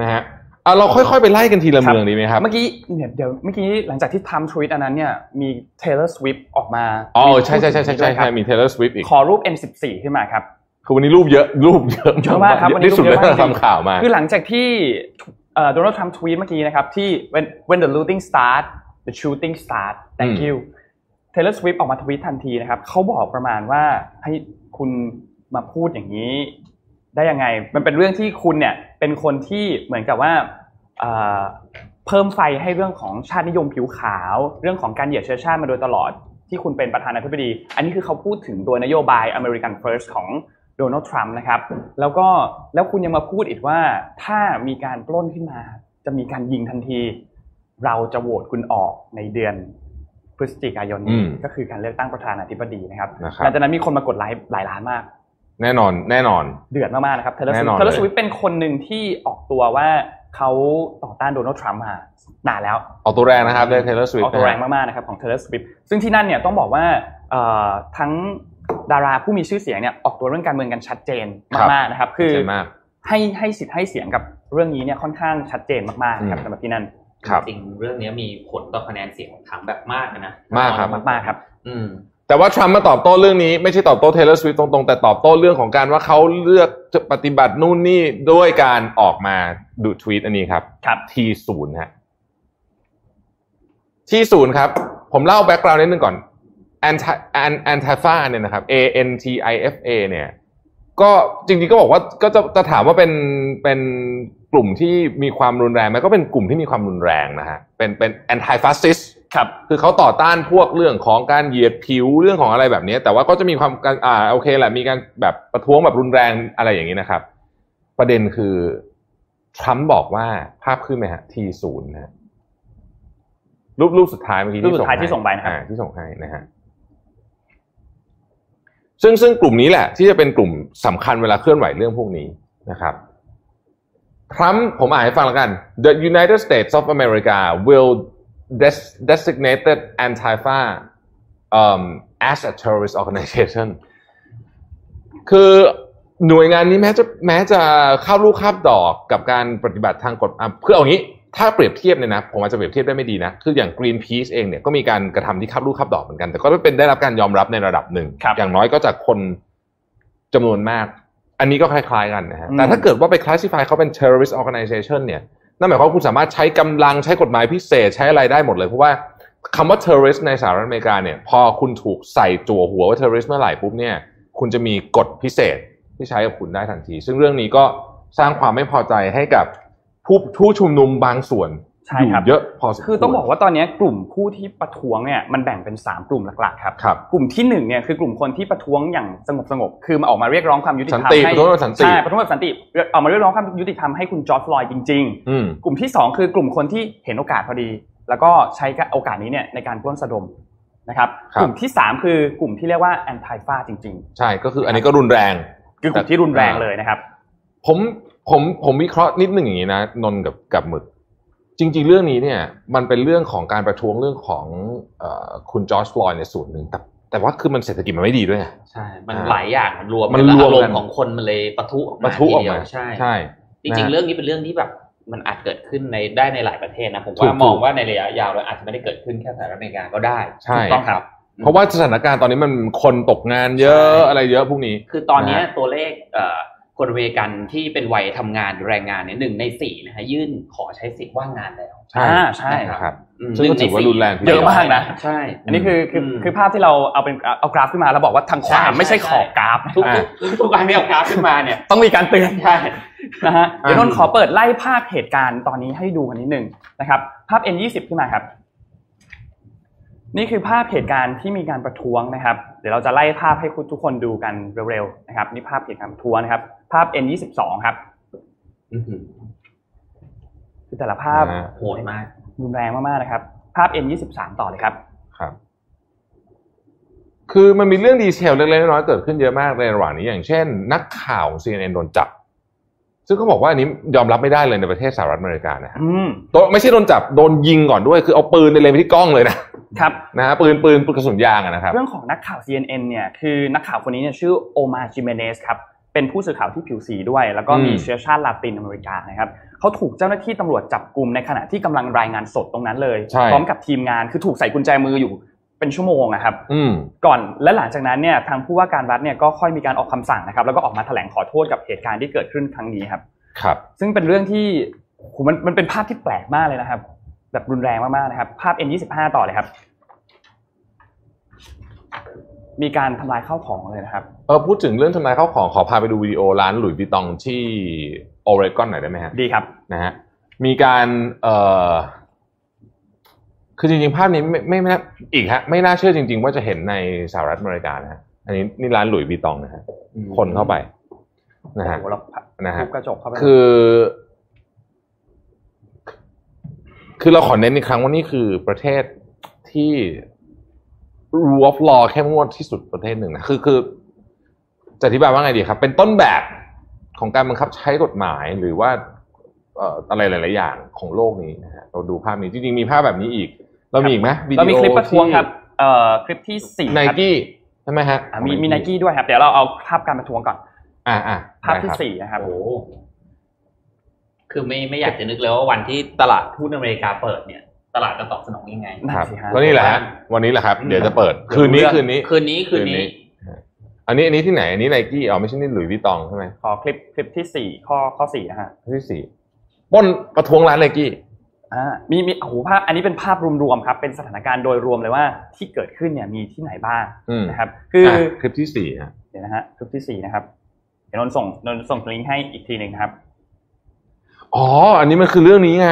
นะฮะอะเราค่อยๆ ไปไล่กันทีละครับเมืองดีไหมครับ เมื่อกี้เนี่ยเดี๋ยวเมื่อกี้หลังจากที่ทำทวิตอันนั้นเนี่ยมี Taylor Swift ออกมาอ๋อใช่ใช่ใช่ใช่ใช่ด้วยครัใช่บมี Taylor Swift อีกขอรูป N14 ขึ้นมาครับคือวันนี้รูปเยอะรูปเยอะเยอะมากครับวันนี้ที่สุดรูเลปยเยอะมากที่เราทำข่าวมา คือหลังจากที่โดนัลด์ทรัมป์ทวีตเมื่อกี้นะครับที่ when when the looting start the shooting start thank อืม you Taylor Swift ออกมาทวีตทันทีนะครับเขาบอกประมาณว่าให้คุณมาพูดอย่างนี้ ได้ยังไง มันเป็นเรื่องที่คุณเนี่ยเป็นคนที่เหมือนกับว่าเอ่อเพิ่มไฟให้เรื่องของชาตินิยมผิวขาว เรื่องของการเหยียดเชื้อชาติมาโดยตลอดที่คุณเป็นประธานาธิบดี อันนี้คือเขาพูดถึงตัวนโยบาย American First ของโดนัลด์ทรัมป์นะครับ แล้วก็แล้วคุณยังมาพูดอีกว่าถ้ามีการปล้นขึ้นมา จะมีการยิงทันที เราจะโหวตคุณออกในเดือนพฤศจิกายนอืนี้มก็คือการเลือกตั้งประธานาธิบดีนะครับนะครับหลังจากนั้นมีคนมากดไลค์หลายล้านมาก แน่นอน แน่นอน เดือดมากๆนะครับเทเลสแน่วินอนเทเลสเลยวิเป็นคนหนึ่งที่ออกตัวว่าเขาต่อต้านโดนัลด์ทรัมป์มานานแล้วออกตัวแรงนะครับได้ Taylor อ Swift อกตัวแรงมากๆนะครับของ Taylor Swift ซึ่งที่นั่นเนี่ยต้องบอกว่าเอ่อทั้งดาราผู้มีชื่อเสียงเนี่ยออกตัวเรื่องการเมืองกันชัดเจนครับมากๆนะครับ คือเจ๋งมากให้ให้สิทธิ์ให้เสียงกับเรื่องนี้เนี่ยค่อนข้างชัดเจนมากๆนะครับอืมสำหรับที่นั่นครับ จริงๆเรื่องนี้มีผลต่อคะแนนเสียงของทรัมป์แบบมากเลยนะ มากครับมากๆครับ อืมแต่ว่าทรัมป์มาตอบโต้เรื่องนี้ไม่ใช่ตอบโต้ Taylor Swift ตรงๆ แต่ตอบโต้เรื่องของการว่าเขาเลือกจะปฏิบัตินู่นนี่ด้วยการออกมาดูทวีตอันนี้ครับครับทีศูนย์ฮะทีศูนย์ครับ ผมเล่าแบ็กกราวน์นิดนึงก่อน anti an antifa เนี่ยนะครับ a n t i f a เนี่ย ก็จริงๆก็บอกว่าก็จะจะถามว่าเป็นเป็น กลุ่มที่มีความรุนแรงไหมก็เป็นกลุ่มที่มีความรุนแรงนะฮะเป็นเป็น anti fascist ครับคือเขาต่อต้านพวกเรื่องของการเหยียดผิวเรื่องของอะไรแบบนี้ แต่ว่าก็จะมีความการอ่าโอเคแหละมีการแบบประท้วงแบบรุนแรงอะไรอย่างนี้นะครับ ประเด็นคือทรัมป์บอกว่าภาพขึ้นไหมฮะทีศูนย์นะฮะรูปรูปสุดท้ายเมื่อกี้รูปสุดท้ายที่ส่งไปนะครับอ่าที่ส่งให้นะฮะซึ่งซึ่งกลุ่มนี้แหละ ที่จะเป็นกลุ่มสำคัญเวลาเคลื่อนไหวเรื่องพวกนี้นะครับ ทรัมป์ผมอ่านให้ฟังแล้วกัน The United States of America will des- designated Antifa um, as a terrorist organization คือหน่วยงานนี้แม้จะแม้จะเข้าลูกคาบดอกกับการปฏิบัติทางกฎอะเพื่อเอางี้ ถ้าเปรียบเทียบเนี่ยนะ ผมอาจจะเปรียบเทียบได้ไม่ดีนะ คืออย่าง Greenpeace เองเนี่ยก็มีการกระทำที่คาบลูกคาบดอกเหมือนกัน แต่ก็เป็นได้รับการยอมรับในระดับหนึ่งครับอย่างน้อยก็จากคนจำนวนมาก อันนี้ก็คล้ายๆกันนะฮะอืมแต่ถ้าเกิดว่าไป classify เขาเป็น terrorist organization เนี่ยนั่นหมายความว่าคุณสามารถใช้กำลังใช้กฎหมายพิเศษใช้อะไรได้หมดเลย เพราะว่าคำว่า terrorist ในสหรัฐอเมริกาเนี่ย พอคุณถูกใส่จั่วหัวว่า terrorist เมื่อไหร่ปุ๊บเนี่ย คุณจะมีกฎพิเศษที่ใช้กับคุณได้ทันที ซึ่งเรื่องนี้ก็สร้างความไม่พอใจให้กับผู้ผู้ชุมนุมบางส่วนใช่ อยู่ครับเยอะพอสมควรคือต้องบอกว่าตอนนี้กลุ่มผู้ที่ประท้วงเนี่ยมันแบ่งเป็น 3 กลุ่มหลักๆครับครับกลุ่มที่1เนี่ยคือกลุ่มคนที่ประท้วงอย่างสงบสงบๆคือมาออกมาเรียกร้องความยุติธรรมสันติให้ประท้วงแบบสันติใช่ประท้วงแบบสันติออกมาเรียกร้องความยุติธรรมให้คุณจอร์จฟลอยด์จริงอืมๆกลุ่มที่ 2 คือกลุ่มคนที่เห็นโอกาสพอดี แล้วก็ใช้โอกาสนี้เนี่ยในการปล้นสะดมนะครับครับกลุ่มที่ 3 คือกลุ่มที่เรียกว่า Antifa จริงใช่ก็คืออันนี้ก็รุนแรงๆคือกลุ่มที่รุนแรงเลยนะครับ ผมผมผมวิเคราะห์นิดหนึ่งอย่างนี้นะนนท์กับกับหมึก จริง ๆ เรื่องนี้เนี่ยมันเป็นเรื่องของการประท้วงเรื่องของเออคุณจอร์จฟลอยด์ในส่วนหนึ่งแต่แต่ว่าคือมันเศรษฐกิจมันไม่ดีด้วยไงใช่ มันอ่าหลายอย่างมันรวมมันแล้วรวมอารมกันณ์ของคนมันเลยปะทุออกปมาระทุออกทีเดียวมาใช่ใช่ จริงนะๆเรื่องนี้เป็นเรื่องที่แบบมันอาจเกิดขึ้นในได้ในหลายประเทศนะผมถูกว่ามองว่าในระยะยาวเราอาจจะไม่ได้เกิดขึ้นแค่สหรัฐอเมริกาก็ได้ใช่ถูกต้องครับ เพราะว่าสถานการณ์ตอนนี้มันคนตกงานเยอะใช่อะไรเยอะพวกนี้ คือตอนเนี้ยนะฮะตัวเลขเอ่อ คนอเมริกันที่เป็นวัยทำงานหรือแรงงานเนี่ยหนึ่งในสี่นะฮะยื่นขอใช้สิทธิ์ว่างงานแล้วใช่อ่าใช่นะครับอืมซึ่งก็ถือว่ารุนแรงทีเยอะมากนะใช่ อันนี้คือคืออืมคือภาพที่เราเอาเป็นเอากราฟขึ้นมาแล้วบอกว่าทางขวาใช่ไม่ใช่ใช่ขอกราฟทุกอ่าทุกทุกการที่เอากราฟขึ้นมาเนี่ยต้องมีการเตือนใช่นะฮะอ่าเดี๋ยวนนท์ขอเปิดไล่ภาพเหตุการณ์ตอนนี้ให้ดูกันนิดนึงนะครับ ภาพ N20 ขึ้นมาครับ นี่คือภาพเหตุการณ์ที่มีการประท้วงนะครับ เดี๋ยวเราจะไล่ภาพให้คุณทุกคนดูกันเร็วๆนะครับ นี่ภาพเหตุการณ์ประท้วงนะครับ ภาพ N22 ครับอื้อหือคือแต่ละภาพอ่าโหดมากรุนแรงมากๆนะครับ ภาพ N23 ต่อเลยครับครับ คือมันมีเรื่องดีเทลเล็กๆน้อยๆเกิดขึ้นเยอะมากในระหว่างนี้อย่างเช่น นักข่าว CNN โดนจับ ซึ่งเขาบอกว่าอันนี้ยอมรับไม่ได้เลยในประเทศสหรัฐอเมริกานะฮะอืมโดนไม่ใช่โดนจับโดนยิงก่อนด้วย คือเอาปืนเลยไปที่กล้องเลยนะครับนะฮะปืนปืนปืนกระสุนยางอะนะครับ เรื่องของนักข่าว CNN เนี่ยคือนักข่าวคนนี้เนี่ยชื่อโอมาจิเมเนสครับ เป็นผู้สื่อข่าวที่ผิวสีด้วย แล้วก็มีอืมเชื้อชาติลาตินอเมริกานะครับเขาถูกเจ้าหน้าที่ตำรวจจับกลุ่มในขณะที่กำลังรายงานสดตรงนั้นเลยใช่พร้อมกับทีมงานคือถูกใส่กุญแจมืออยู่เป็นชั่วโมงนะครับอืมก่อนและหลังจากนั้นเนี่ยทางผู้ว่าการรัฐเนี่ยก็ค่อยมีการออกคำสั่งนะครับ แล้วก็ออกมาแถลงขอโทษกับเหตุการณ์ที่เกิดขึ้นครั้งนี้ครับ ครับ ซึ่งเป็นเรื่องที่โหมันมันเป็นภาพที่แปลกมากเลยนะครับ แบบรุนแรงมากๆนะครับ ภาพ N25 ต่อเลยครับ มีการทำลายข้าวของเลยนะครับเออพูดถึงเรื่องทำลายข้าวของขอพาไปดูวิดีโอร้านหลุยส์วิตตองที่โอเรกอนหน่อยได้ไหมฮะดีครับนะฮะมีการเอ่อคือจริงๆ ภาพนี้ไม่ไม่ไม่น่าอีกฮะไม่น่าเชื่อจริง ๆ ว่าจะเห็นในสหรัฐอเมริกานะฮะอันนี้นี่ร้านหลุยส์วิตตองนะฮะคนเข้าไปนะฮะโอ้โหเรานะฮะทุบกระจกเข้าไปคือ คือเราขอเน้นอีกครั้งว่านี่คือประเทศที่ rule of law เข้มงวดที่สุดประเทศหนึ่งนะคือคือจะอธิบายว่าไงดีครับ เป็นต้นแบบของการบังคับใช้กฎหมายหรือว่าเอ่ออะไรหลาย ๆ อย่างของโลกนี้นะฮะเราดูภาพนี้จริง ๆ มีภาพแบบนี้อีก เรามีอีกไหมวิดีโอเรามีคลิปประท้วงครับเอ่อคลิปที่สี่ไนครับกี้ใช่ไหมฮะอะมีมีไนกี้ด้วยครับ เดี๋ยวเราเอาภาพการประท้วงก่อน อ่าอ่าภาพที่ได้ครับสี่นะครับโอ้โหคือไม่ไม่อยากจะนึกเลยว่าวันที่ตลาดหุ้นอเมริกาเปิดเนี่ย ตลาดจะตอบสนองยังไงนั่นครับสิฮะแล้วนี่แหละฮะวันนี้แหละครับ เดี๋ยวจะเปิด คืนนี้คืนนี้ คืนนี้คืนนี้ อันนี้อันนี้ที่ไหนอันนี้ไนกี้อ๋อไม่ใช่นี่หลุยส์วิตตองใช่ไหมขอคลิปคลิปที่สี่ข้อข้อสี่นะฮะที่สี่ปล้นประท้วงร้านไนกี้อ่ามีมีโอ้โหภาพอันนี้เป็นภาพรวมๆครับ เป็นสถานการณ์โดยรวมเลยว่าที่เกิดขึ้นเนี่ยมีที่ไหนบ้างอืมนะครับ คือออะคลิปที่สี่ฮะเดี๋ยวนะฮะคลิปที่สี่นะครับเดี๋ยวนนท์ส่งนนท์ส่งลิงก์ให้อีกทีหนึ่งนะครับอ๋ออันนี้มันคือเรื่องนี้ไง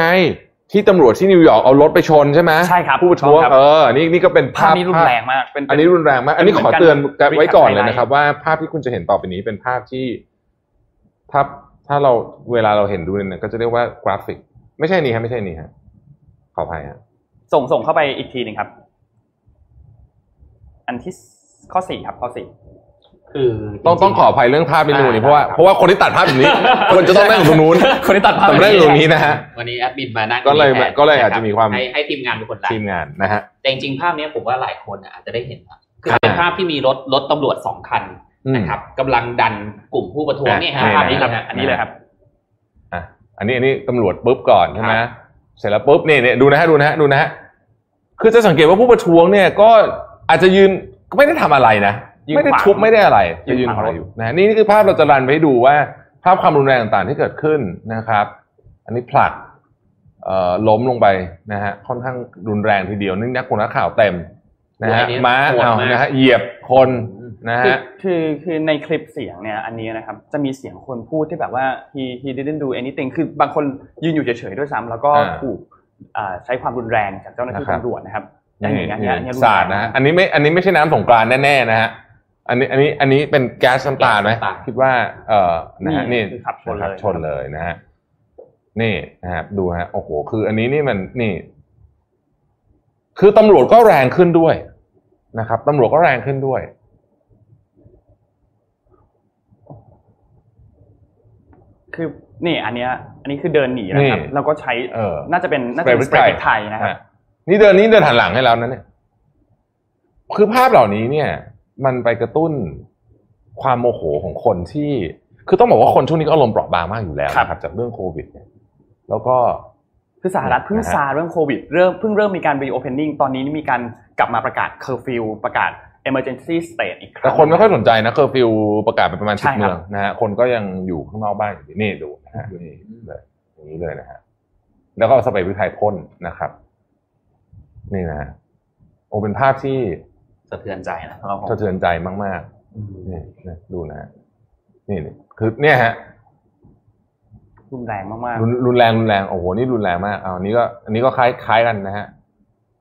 ที่ตำรวจที่นิวยอร์กเอารถไปชนใช่ไหมใช่ครับผู้ประท้วงถูกต้องครับเอออันนี้นี่ก็เป็นภาพภาพนี้รุนแรงมากเป็นอันนี้รุนแรงมาก อันนี้เป็นขอเหมือนกันเตือนกันไว้ก่อนเลย recap นะครับ ว่าภาพที่คุณจะเห็นต่อไปนี้เป็นภาพที่ถ้าถ้าเราเวลาเราเห็นดูเนี่ยก็จะเรียกว่ากราฟิก ไม่ใช่นี่ฮะไม่ใช่นี่ฮะขออภัยฮะส่งส่งเข้าไปอีกทีหนึ่งครับ อันที่ข้อสี่ครับข้อสี่ คือต้องต้องขออภัยเรื่องภาพนิดนึงวันนี้เพราะว่าเพราะว่าคนที่ตัดภาพแบบนี้ควรจะต้องนั่งอยู่ตรงนู้นคนที่ตัดภาพแต่ไม่ได้อยู่ตรงนี้นะฮะวันนี้แอดมินมานั่งก็เลยแทนก็เลยอาจจะมีความให้ให้ทีมงานเป็นคนตัดทีมงานนะฮะแต่จริงๆภาพเนี้ยผมว่าหลายคนอาจจะได้เห็นนะคือครับเป็นภาพที่มีรถรถตำรวจสองคันอืมนะครับกำลังดันกลุ่มผู้ประท้วงอะเนี่ยฮะนี่ภาพนะนี้เลยฮะอันนี้เลยครับอะอันนี้อันนี้ตำรวจปุ๊บก่อนใช่ไหมครับเสร็จแล้วปุ๊บนี่เนี่ยดูนะฮะดูนะฮะดูนะฮะคือจะสังเกตว่าผู้ประท้วงเนี่ยก็อาจจะยืนก็ไม่ได้ทำอะไรนะยืน ไม่ได้ขวางทุบไม่ได้อะไรยืจะนยืนขวางขวางรถอยู่นะฮะนี่นี่คือภาพเราจะรันไปให้ดูว่า ภาพความรุนแรงต่างๆที่เกิดขึ้นนะครับ อันนี้ผลักเอ่อล้มลงไปนะฮะค่อนข้างรุนแรงทีเดียวนี่นักข่าวนักข่าวเต็มนะฮะโอ้ยอันนี้ม้าโหดเอามากนะฮะเหยียบคนนะคือฮะคือคือในคลิปเสียงเนี่ยอันนี้นะครับจะมีเสียงคนพูดที่แบบว่า he he didn't do anything คือบางคนยืนอยู่เฉยๆด้วยซ้ำแล้วก็อ่าถูกอ่าใช้ความรุนแรงจากเจ้าหน้าที่นะครับตำรวจนะครับอย่างอย่างเงี้ยอันเนี้ยรุนสาแรดงนะฮะอันนี้ไม่อันนี้ไม่ใช่น้ำสงกรานต์แน่ๆนะฮะ อันนี้อันนี้อันนี้เป็นแก๊สน้ำตาไหมแก๊สน้ำตาคิดว่า เอ่อนะฮะนี่คือขับชนนะคเลรับยชนเลยนะฮะนี่นะครับดูฮะโอ้โหคือ อันนี้นี่มันนี่ คือตำรวจก็แรงขึ้นด้วยนะครับตำรวจก็แรงขึ้นด้วย คือนี่ อันเนี้ย อันนี้คือเดินหนีนะครับนี่แล้วก็ใช้เออน่าจะเป็นน่าจะเป็นสสเปเปรรย์ย์พริกไทยนะครับฮะนี่เดินนี่เดินหันหลังให้แล้วนะเนี่ยคือภาพเหล่านี้เนี่ย มันไปกระตุ้นความโมโหของคนที่ คือต้องบอกว่าคนช่วงนี้ก็อารมณ์เปราะบางมากอยู่แล้วนะครับ จากเรื่องโควิดเนี่ยแล้วก็คือสหรัฐเพิ่งนะฮะซาเรื่องโควิดเริ่มเพิ่งเริ่มมีการ reopening ตอนนี้มีการกลับมาประกาศเคอร์ฟิวประกาศ emergency state อีกครั้งแต่คนไม่ค่อยสนใจนะเคอร์ฟิวประกาศไปประมาณใช่สิบครับเมืองนะฮะคนก็ยังอยู่ข้างนอกบ้านอยู่นี่ดูนะฮะนี่เลยอย่างนี้เลยนะฮะแล้วก็เอาสเปรย์พริกไทยพ่นนะครับ นี่นะฮะโอ้เป็นภาพที่ สะเทือนใจนะสำหรับผมสะเทือนใจมากๆนี่นะดูนะฮะนี่นี่คือเนี่ยฮะรุนแรงมากรุนรุนแรงรุนแรงโอ้โหนี่รุนแรงมากเอาอันนี้ก็ อันนี้ก็คล้ายคล้ายกันนะฮะ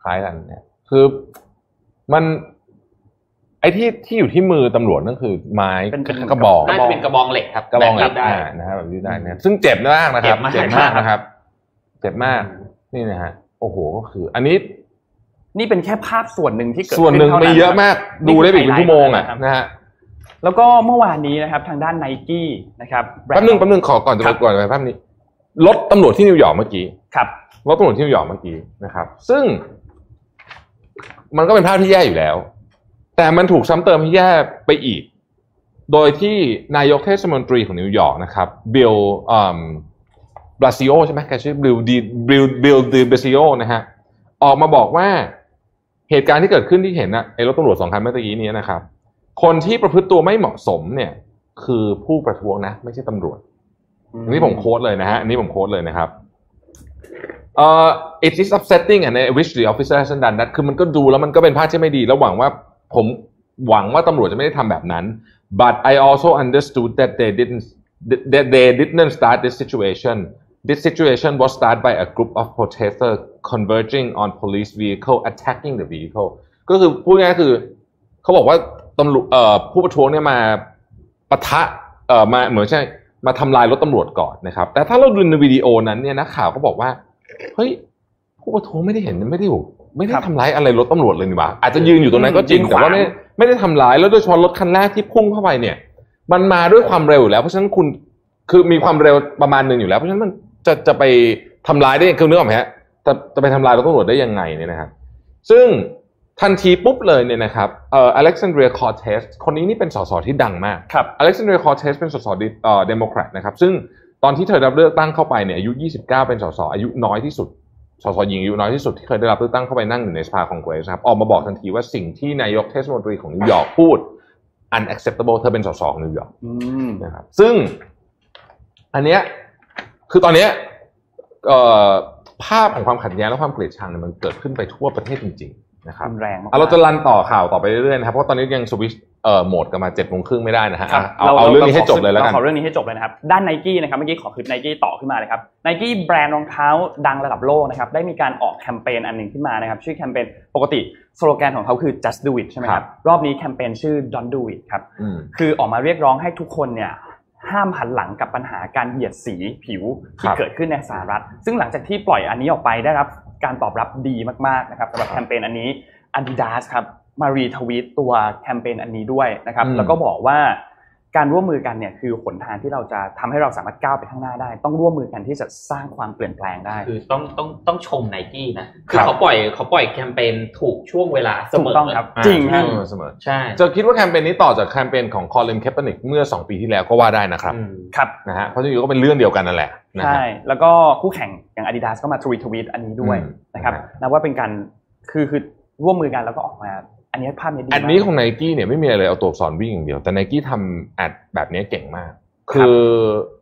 คล้ายกันเนี่ยคือมันไอ้ที่ที่อยู่ที่มือตำรวจนั่นคือ ไม้เป็นเป็นกระบอกน่าจะเป็นกระบองเหล็กครับกระบองเหล็กแบบนี้ได้อ่านะฮะแบบนี้ได้นะซึ่งเจ็บมากนะครับ เจ็บมากมากนะครับ เจ็บมากนี่นะฮะโอ้โหก็คือ อันนี้ๆ นี่เป็นแค่ภาพส่วนหนึ่งที่เกิดส่วนหนึ่งขึ้ไม่ท่าเยอะมากนี่ดูคือได้อีกเป็นไฮไลท์ชั่วโมงอะนะครับนะฮะแล้วก็เมื่อวานนี้นะครับทางด้านไนกี้นะครับแป๊บนึงแป๊บนึงขอก่อนจะคไปรับก่อนไปภาพนี้รถตำรวจที่นิวยอร์กเมื่อกี้ครับรถตำรวจที่นิวยอร์กเมื่อกี้นะครับ ซึ่ง มันก็เป็นภาพที่แย่อยู่แล้ว แต่มันถูกซ้ำเติมให้แย่ไปอีก โดยที่นายกเทศมนตรีของนิวยอร์กนะครับบิลบลาซิโอใช่ไหมแกชื่อบิลดีบิลบิลดีบลาซิโอนะฮะออกมาบอกว่า เหตุการณ์ที่เกิดขึ้นที่เห็นนะไอ้รถตำรวจสองคันเมื่อกี้นี้นะครับ คนที่ประพฤติตัวไม่เหมาะสมเนี่ย คือผู้ประท้วงนะ ไม่ใช่ตำรวจอันนี้ผมโค้ดเลยนะฮะอันนี้ผมโค้ดเลยนะครับเอ่อ it is upsetting and I wish the officer hasn't done that คือมันก็ดูแล้วมันก็เป็นภาพที่ไม่ดีแล้วหวังว่าผมหวังว่าตำรวจจะไม่ได้ทำแบบนั้น but I also understood that they didn't that they didn't start this situation this situation was started by a group of protesters converging on police vehicle attacking the vehicle ก็คือพูดง่ายๆคือเขาบอกว่าตำรวจเอ่อผู้ประท้วงเนี่ยมาปะทะเอ่อมาเหมือนใช่มาทำลายรถตำรวจก่อนนะครับ แต่ถ้าเราดูในวิดีโอนั้นเนี่ยนักข่าวก็บอกว่าเฮ้ยผู้ประท้วงไม่ได้เห็นไม่ได้อยู่ไม่ได้ครับทำร้ายอะไรรถตำรวจเลยนี่หว่าอาจจะยืนอยู่ตรงนั้นก็จริงยืนขแต่วางว่าไม่ไม่ได้ทำร้ายแล้วโดยเฉพาะรถคันแรกที่พุ่งเข้าไปเนี่ย มันมาด้วยความเร็วอยู่แล้ว เพราะฉะนั้นคุณคือมีความเร็วประมาณหนึ่งอยู่แล้ว เพราะฉะนั้นมันจะจะไปทำร้ายได้คือนึกออกไหมฮะ จะจะไปทำลายรถตำรวจได้ยังไงเนี่ยนะครับซึ่งทันทีปุ๊บเลยเนี่ยนะครับเอ่ออเล็กซานเดรียคอร์เทสคนนี้นี่เป็นสสที่ดังมากครับอเล็กซานเดรียคอร์เทสเป็นสสดิเอ่อเดโมแครตนะครับซึ่งตอนที่เธอได้รับเลือกตั้งเข้าไปเนี่ยอายุ 29 เป็นสสอายุน้อยที่สุดสสหญิงอายุน้อยที่สุดที่เคยได้รับเลือกตั้งเข้าไปนั่งอยู่ในสภาคองเกรสนะครับออกมาบอกทันทีว่าสิ่งที่นายกเทศมนตรีของนิวยอร์กพูด unacceptable เธอเป็นสสของนิวยอร์กอืมนะครับซึ่งอันเนี้ยคือตอนเนี้ยเอ่อ ภาพของความขัดแย้งและความเกลียดชังเนี่ยมันเกิดขึ้นไปทั่วประเทศจริงๆนะครับรุนแรงมากเอาเราจะ run ต่อข่าวต่อไปเรื่อยๆนะครับเพราะว่าตอนนี้ยังสวิตชเอ่อโหมดกันมาเจ็ดโมงครึ่งไม่ได้นะฮะครับเอาเอาเรื่องนี้ให้จบเลยแล้วกันราขอเรื่องนี้ให้จบเลยนะครับด้านไนกี้นะครับเมื่อกี้ขอคลิปไนกี้ต่อขึ้นมาเลยครับไนกี้แบรนด์รองเท้าดังระดับโลกนะครับได้มีการออกแคมเปญอันหนึ่งขึ้นมานะครับชื่อแคมเปญปกติสโลแกนของเขาคือ just do it ใช่ไหมคครัรับบรอบนี้แคมเปญชื่อ don't do it ครับอืมคือออกมาเรียกร้องให้ทุกคนเนี่ย ห้ามหันหลังกับปัญหาการเหยียดสีผิวที่ครับเกิดขึ้นในสหรัฐ ซึ่งหลังจากที่ปล่อยอันนี้ออกไปได้รับการตอบรับดีมากๆนะครับสำหรับครับแคมเปญอันนี้ Adidas ครับมารีทวีตตัวแคมเปญอันนี้ด้วยนะครับอืมแล้วก็บอกว่า การร่วมมือกันเนี่ยคือหนทางที่เราจะทำให้เราสามารถก้าวไปข้างหน้าได้ ต้องร่วมมือกันที่จะสร้างความเปลี่ยนแปลงได้ คือต้องต้องต้องชมไนกี้นะคือครับเขาปล่อยเขาปล่อยแคมเปญถูกช่วงเวลาเสมอถูกต้องครับอ่าจริงฮะเสมอเสมอใช่จะคิดว่าแคมเปญนี้ต่อจากแคมเปญของคอลินเคปเปอร์นิกเมื่อ 2 ปีที่แล้วก็ว่าได้นะครับอืมครับนะฮะเพราะจริงๆก็เป็นเรื่องเดียวกันนั่นแหละนะฮะใช่แล้วก็คู่แข่งอย่าง Adidas ก็มาทวีทวีตอันนี้ด้วยอืมนะครับนะฮะนับว่าเป็นการคือคือร่วมมือกันแล้วก็ออกมา อันนี้ภาพนี้ดีอันมากนี้ของไนกี้เนี่ยไม่มีอะไรเลยเอาตัวอักษรวิ่งอย่างเดียว แต่ไนกี้ทำ ad แบบนี้เก่งมาก คือ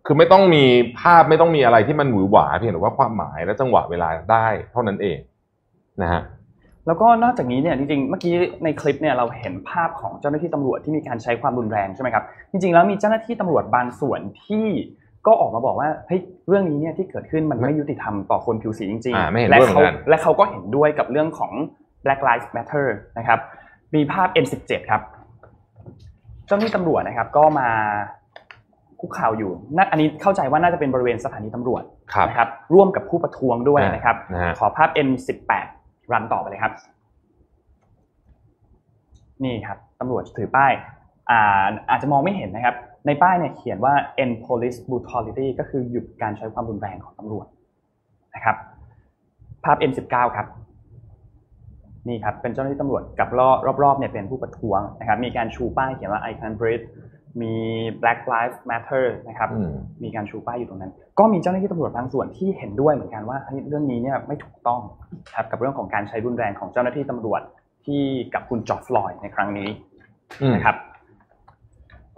คือไม่ต้องมีภาพไม่ต้องมีอะไรที่มันหวือหวาเพียงแต่ว่าความหมายและจังหวะเวลาได้เท่านั้นเองนะฮะแล้วก็นอกจากนี้เนี่ยจริงๆ เมื่อกี้ในคลิปเนี่ยเราเห็นภาพของเจ้าหน้าที่ตำรวจที่มีการใช้ความรุนแรงใช่ไหมครับจริงๆแล้วมีเจ้าหน้าที่ตำรวจบางส่วนที่ก็ออกมาบอกว่าเฮ้ยเรื่องนี้เนี่ยที่เกิดขึ้นมันไม่ยุติธรรมต่อคนผิวสีจริงอ่าไม่เห็นและด้วยเหมืเขาอนกันและเขาก็เห็นด้วยกับเรื่องของ Black Lives Matter นะครับ มีภาพ M17 ครับ เจ้าหน้าที่ตำรวจนะครับ ก็มาคุกข่าวอยู่น่าอันนี้เข้าใจว่าน่าจะเป็นบริเวณสถานีตำรวจครับนะครับ ร่วมกับผู้ประท้วงด้วยนะครับนะฮะขอภาพ M18 รันต่อไปเลยครับ นี่ครับตำรวจถือป้ายอ่าอาจจะมองไม่เห็นนะครับ ในป้ายเนี่ยเขียนว่า end police brutality ก็คือหยุดการใช้ความรุนแรงของตำรวจนะครับ ภาพ M19 ครับ นี่ครับเป็นเจ้าหน้าที่ตำรวจกับรอบรอบๆเนี่ยเป็นผู้ประท้วงนะครับมีการชูป้ายเขียนว่า I can breathe มี Black Lives Matter นะครับอืมมีการชูป้ายอยู่ตรงนั้น ก็มีเจ้าหน้าที่ตำรวจบางส่วนที่เห็นด้วยเหมือนกันว่าเฮ้ยเรื่องนี้เนี่ยไม่ถูกต้องครับกับเรื่องของการใช้รุนแรงของเจ้าหน้าที่ตำรวจที่กับคุณจอร์จฟลอยด์ในครั้งนี้อืมนะครับ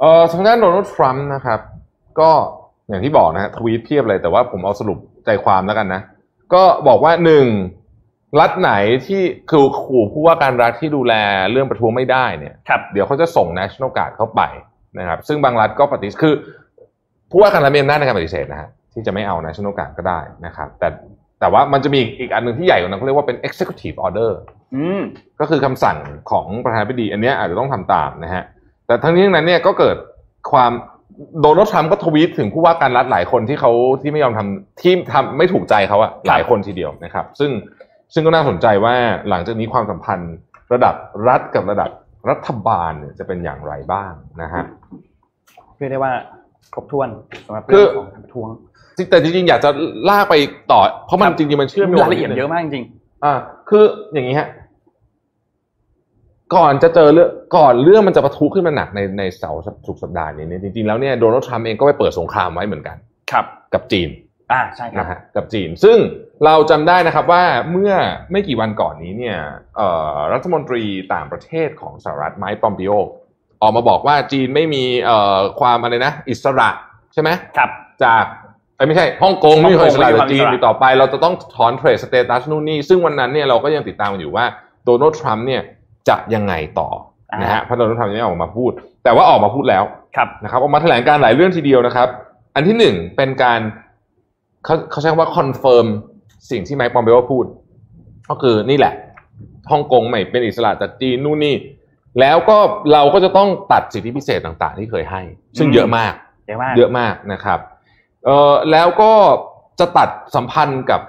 เอ่อทางด้านโดนัลด์ทรัมป์นะครับ ก็อย่างที่บอกนะฮะทวีตเพียบเลยแต่ว่าผมเอาสรุปใจความแล้วกันนะ ก็บอกว่าหนึ่ง รัฐไหนที่คือขู่ผู้ว่าการรัฐที่ดูแลเรื่องประท้วงไม่ได้เนี่ยครับเดี๋ยวเขาจะส่ง National Guard เข้าไปนะครับ ซึ่งบางรัฐก็ปฏิเสธคือ ผู้ว่าการรัฐมีอำนาจในการปฏิเสธนะฮะที่จะไม่เอา National Guard ก็ได้นะครับ แต่แต่ว่ามันจะมีอีกอันหนึ่งที่ใหญ่กว่านั้นเขาเรียกว่าเป็น Executive Order อืมก็คือคำสั่งของประธานาธิบดี อันเนี้ยอาจจะต้องทำตามนะฮะแต่ทั้งนี้ทั้งนั้นเนี่ยก็เกิดความโดนัลด์ทรัมป์ก็ทวีตถึงผู้ว่าการรัฐหลายคนที่เขาที่ไม่ยอมทำที่ทำไม่ถูกใจเขาอะหลายคนทีเดียวนะครับ ซึ่ง ซึ่งก็น่าสนใจว่าหลังจากนี้ความสัมพันธ์ระดับรัฐกับระดับรัฐบาลเนี่ยจะเป็นอย่างไรบ้างนะฮะเรียกได้ว่าครบถ้วนสำหรับคืเรื่อองของการประท้วงแต่จริงๆอยากจะลากไปต่อ เพราะมันครับจริงๆมันเชื่อมโยงรายละเอียดเยอะมากจริงอ่า คืออย่างนี้ฮะก่อนจะเจอเรื่องก่อนเรื่องมันจะปะทุขึ้นมาหนักในในเสาร์ศุกร์สัปดาห์นี้เนี่ยจริงๆแล้วเนี่ยโดนัลด์ทรัมป์เองก็ไปเปิดสงครามไว้เหมือนกันๆครับ กับจีน อ่าใช่ครับนะฮะกับจีน ซึ่งเราจำได้นะครับว่าเมื่อไม่กี่วันก่อนนี้เนี่ยเอ่อรัฐมนตรีต่างประเทศของสหรัฐไมค์ปอมปิโอออกมาบอกว่าจีนไม่มีเอ่อความอะไรนะ อิสระใช่ไหมครับ จากเอ้ยไม่ใช่ฮ่องกงไม่มีความอิสระฮ่องกงไม่มีคจากวามอิสระจากจีนอีกต่อไป เราจะต้องถอน trade status นู่นนี่ซึ่งวันนั้นเนี่ยเราก็ยังติดตามกันอยู่ว่าโดนัลด์ทรัมป์เนี่ยจะยังไงต่อนะฮะเพราะโดนัลด์ทรัมป์ยังไม่ออกมาพูด แต่ว่าออกมาพูดแล้ว ครับ นะครับออกมาแถลงการหลายเรื่องทีเดียวนะครับ อันที่หนึ่งเป็นการ เขาเขาใช้คำว่า confirm สิ่งที่ไมค์ปอมเปโอพูด ก็คือนี่แหละฮ่องกงไม่เป็นอิสระจากจีนนู่นนี่ แล้วก็เราก็จะต้องตัดสิทธิพิเศษต่างๆ ที่เคยให้ ซึ่งเยอะมากเยอะมากเยอะมากนะครับเอ่อแล้วก็จะตัดสัมพันธ์กับ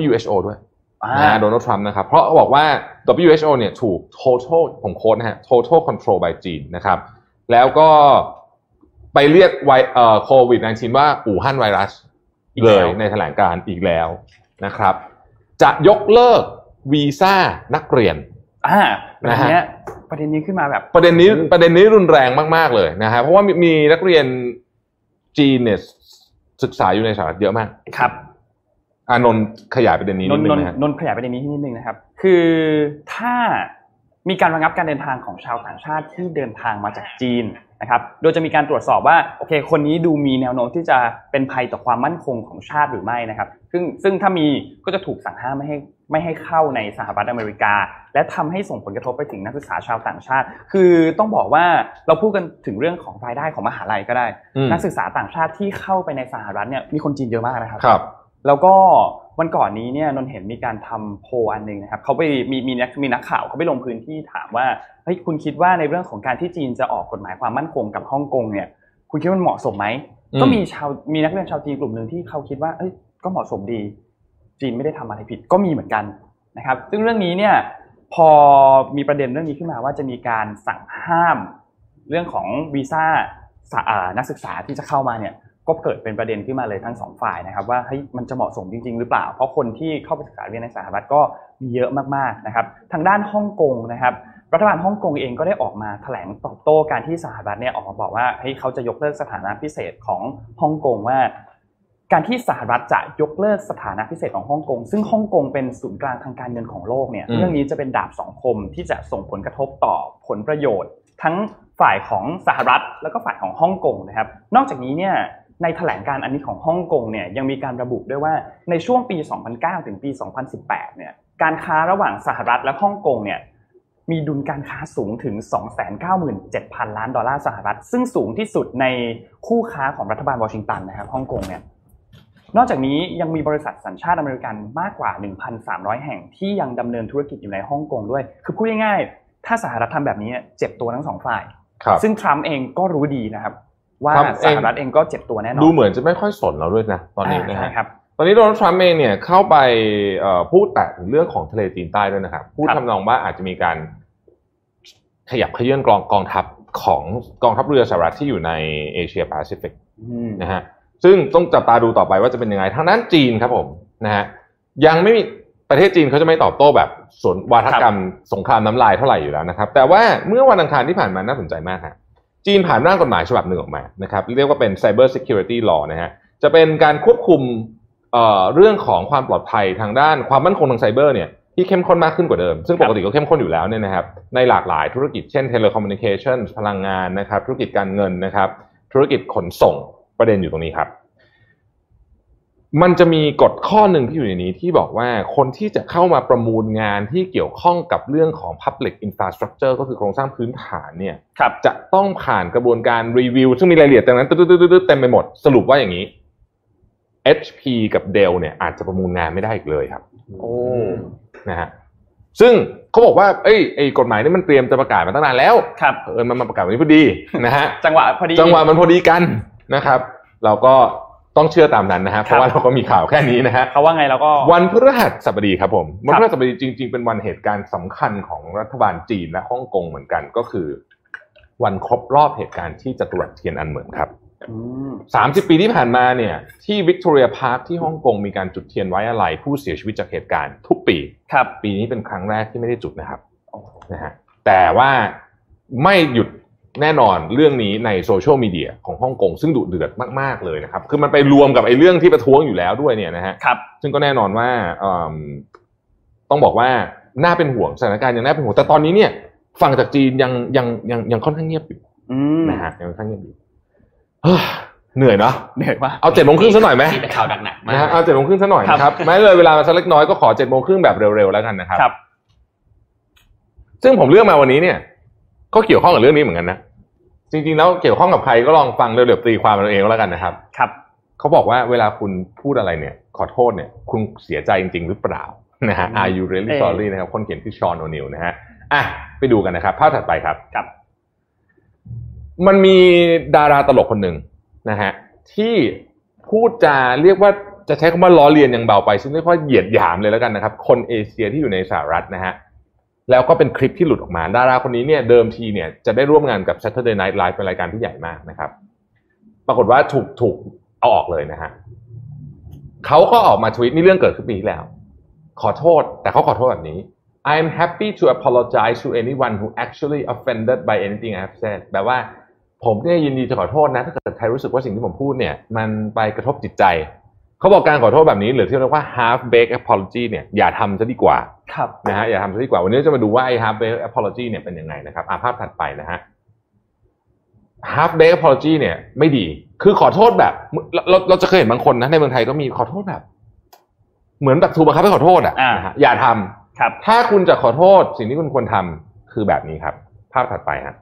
WHO ด้วยอ่านะโดนัลด์ทรัมป์นะครับ เพราะบอกว่า WHO เนี่ยถูก total ผมโค้ดนะฮะ total control by จีนนะครับ แล้วก็ไปเรียกไวเอ่อโควิด -19 ว่าอู่ฮั่นไวรัสอีก เลแล้ยวในแถลงการณ์อีกแล้วนะครับ จะยกเลิกวีซ่านักเรียนอ่าประนะเด็นฮะเนี้ยประเด็นนี้ขึ้นมาแบบประเด็นนี้ประเด็นนี้รุนแรงมาก ๆ เลยนะฮะเพราะว่ามีมีนักเรียนจีนเนี่ยศึกษาอยู่ในสหรัฐเยอะมากครับอานนท์ขยายประเด็นนี้นนิดนนึนงนนะฮะนนขยายประเด็นนี้ที่นิดนึงนะครับ คือถ้ามีการระงับการเดินทางของชาวต่างชาติที่เดินทางมาจากจีน นะครับ โดยจะมีการตรวจสอบว่าโอเคคนนี้ดูมีแนวโน้มที่จะเป็นภัยต่อความมั่นคงของชาติหรือไม่นะครับ ซึ่งซึ่งถ้ามีก็จะถูกสั่งห้ามไม่ให้ไม่ให้เข้าในสหรัฐอเมริกา และทำให้ส่งผลกระทบไปถึงนักศึกษาชาวต่างชาติ คือต้องบอกว่าเราพูดกันถึงเรื่องของรายได้ของมหาลัยก็ได้อืมนักศึกษาต่างชาติที่เข้าไปในสหรัฐเนี่ยมีคนจีนเยอะมากนะครับครับ แล้วก็วันก่อนนี้เนี่ยนนท์เห็นมีการทำโพลอันหนึ่งนะครับเขาไปมีมีนักมีนักข่าวเขาไปลงพื้นที่ถามว่าเฮ้ยคุณคิดว่าในเรื่องของการที่จีนจะออกกฎหมายความมั่นคงกับฮ่องกงเนี่ย คุณคิดว่ามันเหมาะสมไหมอืมก็มีชาวมีนักเรียนชาวจีนกลุ่มหนึ่งที่เขาคิดว่าเอ้ยก็เหมาะสมดี จีนไม่ได้ทำอะไรผิดก็มีเหมือนกันนะครับ ซึ่งเรื่องนี้เนี่ยพอมีประเด็นเรื่องนี้ขึ้นมาว่าจะมีการสั่งห้ามเรื่องของวีซ่านักศึกษาที่จะเข้ามาเนี่ย ก็เกิดเป็นประเด็นขึ้นมาเลยทั้งสองฝ่ายนะครับว่าเฮ้ยมันจะเหมาะสมจริง ๆ หรือเปล่า เพราะคนที่เข้าไปศึกษาเรียนในสหรัฐก็มีเยอะมากๆนะครับทางด้านฮ่องกงนะครับรัฐบาลฮ่องกงเองก็ได้ออกมาแถลงตอบโต้การที่สหรัฐเนี่ยออกมาบอกว่าเฮ้ยเขาจะยกเลิกสถานะพิเศษของฮ่องกงว่า การที่สหรัฐจะยกเลิกสถานะพิเศษของฮ่องกงซึ่งฮ่องกงเป็นศูนย์กลางทางการเงินของโลกเนี่ยเรื่องนี้จะเป็นดาบสองคมที่จะส่งผลกระทบต่อผลประโยชน์ ทั้งฝ่ายของสหรัฐแล้วก็ฝ่ายของฮ่องกงนะครับ นอกจากนี้เนี่ย ในแถลงการอันนี้ของฮ่องกงเนี่ยยังมีการระบุด้วยว่าในช่วงปี 2009 ถึงปี 2018 เนี่ยการค้าระหว่างสหรัฐและฮ่องกงเนี่ยมีดุลการค้าสูงถึง 297,000 ล้านดอลลาร์สหรัฐ ซึ่งสูงที่สุดในคู่ค้าของรัฐบาลวอชิงตันนะครับฮ่องกงเนี่ยนอกจากนี้ยังมีบริษัทสัญชาติอเมริกันมากกว่า 1,300 แห่งที่ยังดำเนินธุรกิจอยู่ในฮ่องกงด้วย คือพูดง่ายๆ ถ้าสหรัฐทำแบบนี้เจ็บตัวทั้งสองฝ่าย ซึ่งทรัมป์เองก็รู้ดีนะครับ ว่าสหรัฐเองก็เจ็บตัวแน่นอน ดูเหมือนจะไม่ค่อยสนเราด้วยนะตอนนี้นะครับ ตอนนี้โดนัลด์ทรัมป์เองเนี่ยเข้าไปพูดแต่ถึงเรื่องของทะเลจีนใต้ด้วยนะครับพูดทำนองว่าอาจจะมีการขยับเขยื้อนกองกองทัพของกองทัพเรือสหรัฐที่อยู่ในเอเชียแปซิฟิกนะฮะซึ่งต้องจับตาดูต่อไปว่าจะเป็นยังไงทางนั้นจีนครับผมนะฮะยังไม่มีประเทศจีนเขาจะไม่ตอบโต้แบบสนวาทกรรมสงครามน้ำลายเท่าไหร่อยู่แล้วนะครับ แต่ว่าเมื่อวันอังคารที่ผ่านมาน่าสนใจมากครับ จีนผ่านร่างกฎหมายฉบับหนึ่งออกมานะครับเรียกว่าเป็น Cyber Security Law นะฮะจะเป็นการควบคุมเรื่องของความปลอดภัยทางด้านความมั่นคงทางไซเบอร์เนี่ยที่เข้มข้นมากขึ้นกว่าเดิม ซึ่งปกติก็เข้มข้นอยู่แล้วเนี่ยนะครับในหลากหลายธุรกิจเช่น telecommunication พลังงานนะครับธุรกิจการเงินนะครับธุรกิจขนส่งประเด็นอยู่ตรงนี้ครับ มันจะมีกฎข้อหนึ่งที่อยู่ในนี้ที่บอกว่าคนที่จะเข้ามาประมูลงานที่เกี่ยวข้องกับเรื่องของ Public Infrastructure ก็คือโครงสร้างพื้นฐานเนี่ยจะต้องผ่านกระบวนการรีวิว ซึ่งมีรายละเอียดตรงนั้นตึ๊ดๆเต็มไปหมดสรุปว่าอย่างนี้ HP กับ Dell เนี่ยอาจจะประมูลงานไม่ได้อีกเลยครับ โอ้นะฮะซึ่งเขาบอกว่าเอ้ยไอ้กฎหมายนี่มันเตรียมจะประกาศมาตั้งนานแล้วครับเออมันมาประกาศวันนี้พอดีนะฮะจังหวะพอดีจังหวะมันพอดีกันนะครับ เราก็ ต้องเชื่อตามนั้นนะฮะเพราะว่าเราก็มีข่าวแค่นี้นะฮะเขาว่าไงเราก็วันพฤหัสบดีครับผมวันพฤหัสบดีจริง ๆ เป็นวันเหตุการณ์สำคัญของรัฐบาลจีนและฮ่องกงเหมือนกันก็คือ วันครบรอบเหตุการณ์ที่จะตรวจเทียนอันเหมือนครับสามสิบปีที่ผ่านมาเนี่ย ที่วิกตอเรียพาร์คที่ฮ่องกงมีการจุดเทียนไว้อาลัยผู้เสียชีวิตจากเหตุการณ์ทุกปีครับปีนี้เป็นครั้งแรกที่ไม่ได้จุดนะครับนะฮะแต่ว่าไม่หยุด แน่นอนเรื่องนี้ในโซเชียลมีเดียของฮ่องกงซึ่งดุเดือดมาก ๆ เลยนะครับ คือมันไปรวมกับไอ้เรื่องที่ประท้วงอยู่แล้วด้วยเนี่ยนะฮะครับซึ่งก็แน่นอนว่าต้องบอกว่าน่าเป็นห่วงสถานการณ์ยังน่าเป็นห่วงแต่ตอนนี้เนี่ยฝั่งจากจีนยังยังยังยังค่อนข้างเงียบอยู่นะฮะยังค่อนข้างเงียบอยู่เหนื่อยเนาะเหนื่อยมากเอาเจ็ดโมงครึ่งสักหน่อยไหมที่ข่าวดักหนักนะฮะเอาเจ็ดโมงครึ่งสักหน่อยนะครับแม้เลยเวลามาสักเล็กน้อยก็ขอเจ็ดโมงครึ่งแบบเร็วๆแล้วกันนะครับครับซึ่งผมเลือกมาวันนี้เนี่ย ก็เกี่ยวข้องกับเรื่องนี้เหมือนกันนะจริงๆแล้วเกี่ยวข้องกับใครก็ลองฟังเร็วๆตีความเราเองแล้วกันนะครับ ครับเขาบอกว่าเวลาคุณพูดอะไรเนี่ย ขอโทษเนี่ย คุณเสียใจจริง ๆ หรือเปล่านะฮะ Are you really sorry นะครับคนเขียนคือชอนโอนิลนะฮะอะไปดูกันนะครับภาพถัดไปครับครับ มันมีดาราตลกคนหนึ่งนะฮะที่พูดจาเรียกว่าจะใช้คำว่าล้อเลียนอย่างเบาไปซึ่งไม่ค่อยเหยียดหยามเลยแล้วกันนะครับ คนเอเชียที่อยู่ในสหรัฐนะฮะ แล้วก็เป็นคลิปที่หลุดออกมา ดาราคนนี้เนี่ยเดิมทีเนี่ยจะได้ร่วมงานกับ Saturday Night Live เป็นรายการที่ใหญ่มากนะครับ ปรากฏว่าถูกถูกเอาออกเลยนะฮะเขาก็ออกมาทวิตนี่เรื่องเกิดขึ้นปีที่แล้ว ขอโทษ แต่เขาขอโทษแบบนี้ I'm happy to apologize to anyone who actually offended by anything I have said แปลว่าผมเนี่ยยินดีจะขอโทษนะ ถ้าเกิดใครรู้สึกว่าสิ่งที่ผมพูดเนี่ย มันไปกระทบจิตใจ เขาบอกการขอโทษแบบนี้หรือที่เรียกว่า half baked apology เนี่ยอย่าทำซะดีกว่าครับนะฮะอย่าทำซะดีกว่า วันนี้จะมาดูว่าไอ้ half baked apology เนี่ยเป็นยังไงนะครับอาภาพถัดไปนะฮะ half baked apology เนี่ย ไม่ดี คือขอโทษแบบ เราเราจะเคยเห็นบางคนนะในเมืองไทยก็มีขอโทษแบบ เหมือนแบบถูกบังคับให้ขอโทษอะอย่าทำครับ ถ้าคุณจะขอโทษสิ่งที่คุณควรทำคือแบบนี้ครับ ภาพถัดไปฮะ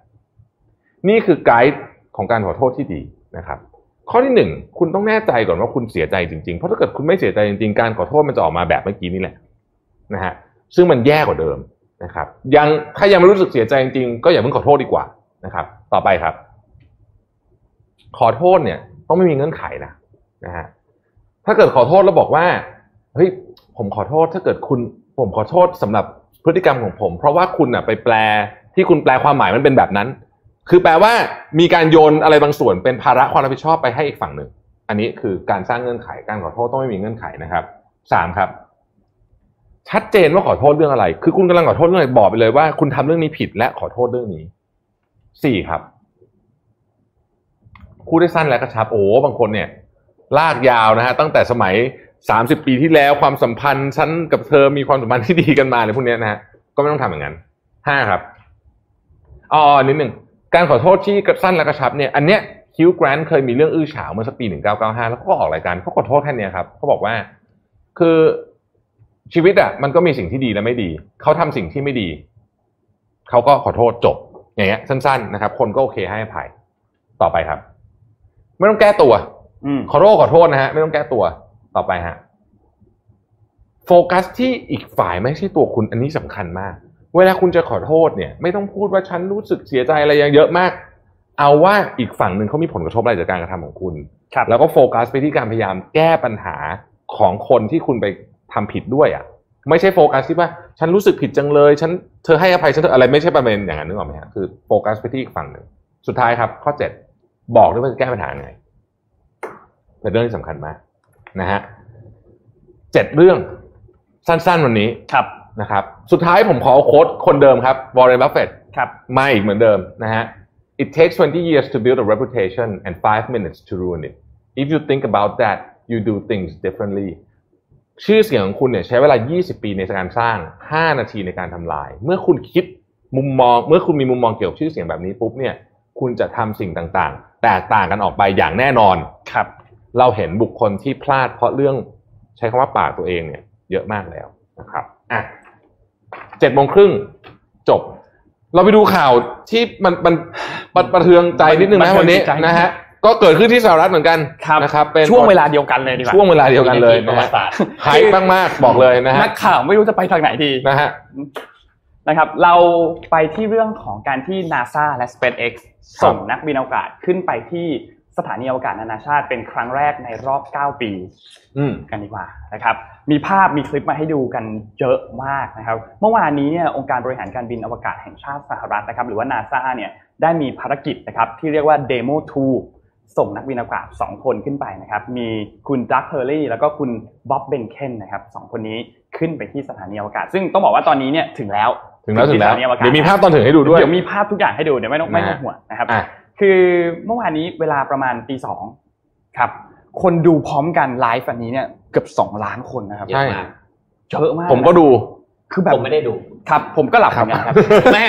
นี่คือไกด์ของการขอโทษที่ดีนะครับ ข้อที่หนึ่งคุณต้องแน่ใจก่อนว่าคุณเสียใจจริงๆ เพราะถ้าเกิดคุณไม่เสียใจจริงๆ การขอโทษมันจะออกมาแบบเมื่อกี้นี่แหละนะฮะซึ่งมันแย่กว่าเดิมนะครับ ยังถ้ายังไม่รู้สึกเสียใจจริงๆ ก็อย่าเพิ่งขอโทษดีกว่านะครับ ต่อไปครับ ขอโทษเนี่ย ต้องไม่มีเงื่อนไขนะนะฮะถ้าเกิดขอโทษแล้วบอกว่าเฮ้ยผมขอโทษถ้าเกิดคุณผมขอโทษสำหรับพฤติกรรมของผม เพราะว่าคุณอะไปแปลที่คุณแปลความหมายมันเป็นแบบนั้น คือแปลว่ามีการโยนอะไรบางส่วนเป็นภาระความรับผิดชอบไปให้อีกฝั่งหนึ่ง อันนี้คือการสร้างเงื่อนไขการขอโทษต้องไม่มีเงื่อนไขนะครับสามครับ ชัดเจนว่าขอโทษเรื่องอะไร คือคุณกำลังขอโทษเรื่องอะไรบอกไปเลยว่า คุณทำเรื่องนี้ผิดและขอโทษเรื่องนี้สี่ครับพูดได้สั้นและกระชับโอ้บางคนเนี่ย ลากยาวนะฮะตั้งแต่สมัยสามสิบปีที่แล้วความสัมพันธ์ฉันกับเธอมีความสัมพันธ์ที่ดีกันมาอะไรพวกนี้นะฮะก็ไม่ต้องทำอย่างนั้นห้าครับอ๋อนิดหนึ่ง การขอโทษที่สั้นและกระชับเนี่ยอันเนี้ยฮิวแกรนท์เคยมีเรื่องอื้อฉาวเมื่อสักปีหนึ่งเก้าเก้าห้าแล้วเขาก็ออกรายการเขาขอโทษแค่เนี้ยครับเขาบอกว่าคือชีวิตอะมันก็มีสิ่งที่ดีและไม่ดี เขาทำสิ่งที่ไม่ดี เขาก็ขอโทษจบ อย่างเงี้ยสั้น ๆ นะครับ คนก็โอเคให้อภัยต่อไปครับ ไม่ต้องแก้ตัวอืมขอโทษขอโทษนะฮะไม่ต้องแก้ตัวต่อไปฮะโฟกัสที่อีกฝ่ายไม่ใช่ตัวคุณอันนี้สำคัญมาก เวลาคุณจะขอโทษเนี่ย ไม่ต้องพูดว่าฉันรู้สึกเสียใจอะไรเยอะมาก เอาว่าอีกฝั่งหนึ่งเขามีผลกระทบอะไรจากการกระทำของคุณครับแล้วก็โฟกัสไปที่การพยายามแก้ปัญหาของคนที่คุณไปทำผิดด้วยอะไม่ใช่โฟกัสที่ว่า ฉันรู้สึกผิดจังเลย ฉันเธอให้อภัยฉันเถอะอะไรไม่ใช่ประเด็นอย่างนั้นนึกออกไหมฮะคือโฟกัสไปที่อีกฝั่งหนึ่งสุดท้ายครับ ข้อเจ็ดบอกด้วยว่าจะแก้ปัญหาไงเป็นเรื่องที่สำคัญมากนะฮะเจ็ดเรื่องสั้นๆวันนี้ครับ นะครับ สุดท้ายผมขอเอา quote คนเดิมครับวอร์เรนบัฟเฟตครับมาอีกเหมือนเดิมนะฮะ It takes 20 years to build a reputation and 5 minutes to ruin it. If you think about that, you do things differently. ชื่อเสียงของคุณเนี่ยใช้เวลา 20 ปีในการสร้าง 5 นาทีในการทำลาย เมื่อคุณคิดมุมมอง เมื่อคุณมีมุมมองเกี่ยวกับชื่อเสียงแบบนี้ปุ๊บเนี่ย คุณจะทำสิ่งต่างๆ แตกต่างกันออกไปอย่างแน่นอน ครับ เราเห็นบุคคลที่พลาดเพราะเรื่องใช้คำว่าปากตัวเองเนี่ย เยอะมากแล้วนะครับ อะ เจ็ดโมงครึ่งจบ เราไปดูข่าวที่มันมันมันประเทืองใจนิดนึงบันะนเทิงวันนี้จิตใจนะฮะก็เกิดขึ้นที่สหรัฐเหมือนกันครับนะครับเป็นช่วงเวลาเดียวกันเลยดีกว่าช่วงเวลาเดียวกันเลยประนะวัฮะติศาสตร์ไฮป์มากๆบอกเลยนะฮะนักข่าวไม่รู้จะไปทางไหนดีนะฮะนะครับ เราไปที่เรื่องของการที่ NASA และ SpaceX ครับส่งนักบินอวกาศขึ้นไปที่ สถานีอวกาศนานาชาติเป็นครั้งแรกในรอบ 9 ปี อืมกันดีกว่านะครับ มีภาพมีคลิปมาให้ดูกันเยอะมากนะครับ เมื่อวานนี้เนี่ยองค์การบริหารการบินอวกาศแห่งชาติสหรัฐนะครับ หรือว่านาซาเนี่ยได้มีภารกิจนะครับที่เรียกว่า Demo 2ส่งนักบินอวกาศ 2 คนขึ้นไปนะครับ มีคุณดักเฮอร์ลีย์แล้วก็คุณบ๊อบเบห์นเคนนะครับสองคนนี้ขึ้นไปที่สถานีอวกาศ ซึ่งต้องบอกว่าตอนนี้เนี่ยถึงแล้วถึงแล้วถึงแล้วที่สถานีอวกาศเดี๋ยวมีภาพตอนถึงให้ดูด้วยเดี๋ยวมีภาพทุกอย่างให้ดูเดี๋ยวไม่ต้องไม่ต้องห่วงนะครับอะ คือเมื่อวานนี้เวลาประมาณตีสองครับ คนดูพร้อมกันไลฟ์อันนี้เนี่ยเกือบสองล้านคนนะครับเยอะมากเยอะมากผมก็ดู คือแบบผมไม่ได้ดู ครับ ผมก็หลับเหมือนกันครับแม่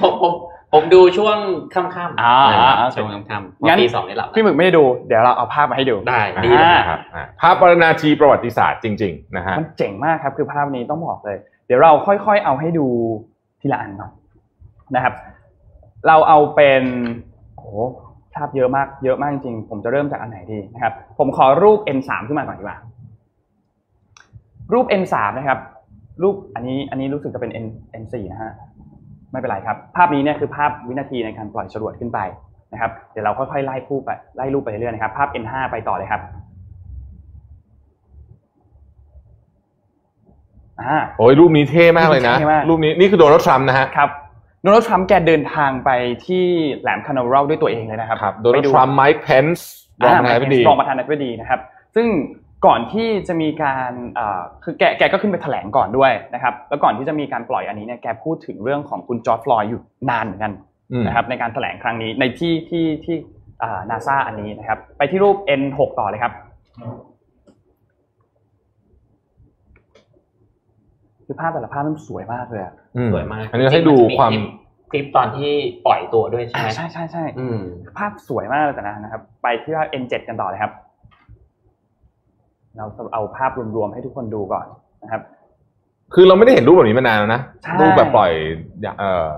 ผมผมผมดูช่วงค่ำๆอ่าอ่าอ่าช่วงค่ำๆงั้งั้นนตีสองนี่หลับพี่หมึกไม่ได้ดู เดี๋ยวเราเอาภาพมาให้ดูได้ดีอ่าเลยนะครับอะภาพปรนาทีประวัติศาสตร์จริงๆนะฮะมันเจ๋งมากครับคือภาพนี้ต้องบอกเลย เดี๋ยวเราค่อยๆเอาให้ดูทีละอันเนาะนะครับ เราเอาเป็นโอ้โหภาพเยอะมากเยอะมากจริงๆผมจะเริ่มจากอันไหนดีนะครับ ผมขอรูป N3 ขึ้นมาก่อนดีกว่ารูป N3 นะครับ รูปอันนี้อันนี้รู้สึกจะเป็น N N4 นะฮะไม่เป็นไรครับ ภาพนี้เนี่ยคือภาพวินาทีในการปล่อยจรวดขึ้นไปนะครับ เดี๋ยวเราค่อยๆไล่คู่ไปไล่รูปไปเรื่อยๆนะครับ ภาพ N5 ไปต่อเลยครับอ่าโอ้ยรูปนี้เท่มากเลยนะเท่มากรูปนี้นี่คือโดนัลด์ทรัมป์นะฮะครับ โดนัลด์ทรัมป์แกเดินทางไปที่แหลมคานาเวรัลด้วยตัวเองเลยนะครับครับโดนัลด์ทรัมป์ไมค์เพนส์รองประธานาธิบดีรองประธานาธิบดีนะครับ ซึ่งก่อนที่จะมีการเอ่อคือแกแกก็ขึ้นไปแถลงก่อนด้วยนะครับ แล้วก่อนที่จะมีการปล่อยอันนี้เนี่ยแกพูดถึงเรื่องของคุณจอร์จฟลอยด์อยู่นานเหมือนกันอืมนะครับในการแถลงครั้งนี้ในที่ที่ที่นาซาอันนี้นะครับ ไปที่รูป N6 ต่อเลยครับ คือภาพแต่ละภาพมันสวยมากเลยอะอืมสวยมากอันนี้ให้ดูความจริงๆนจะคลิปตอนที่ปล่อยตัวด้วยใช่ไหมใช่ใช่ใช่อืมภาพสวยมากเลยแต่นะนะครับ ไปที่ภาพ N7 กันต่อเลยครับ เราเอาภาพรวมๆให้ทุกคนดูก่อนนะครับ คือเราไม่ได้เห็นรูปแบบนี้มานานแล้วนะใช่รูปแบบปล่อยอย่างเอ่อ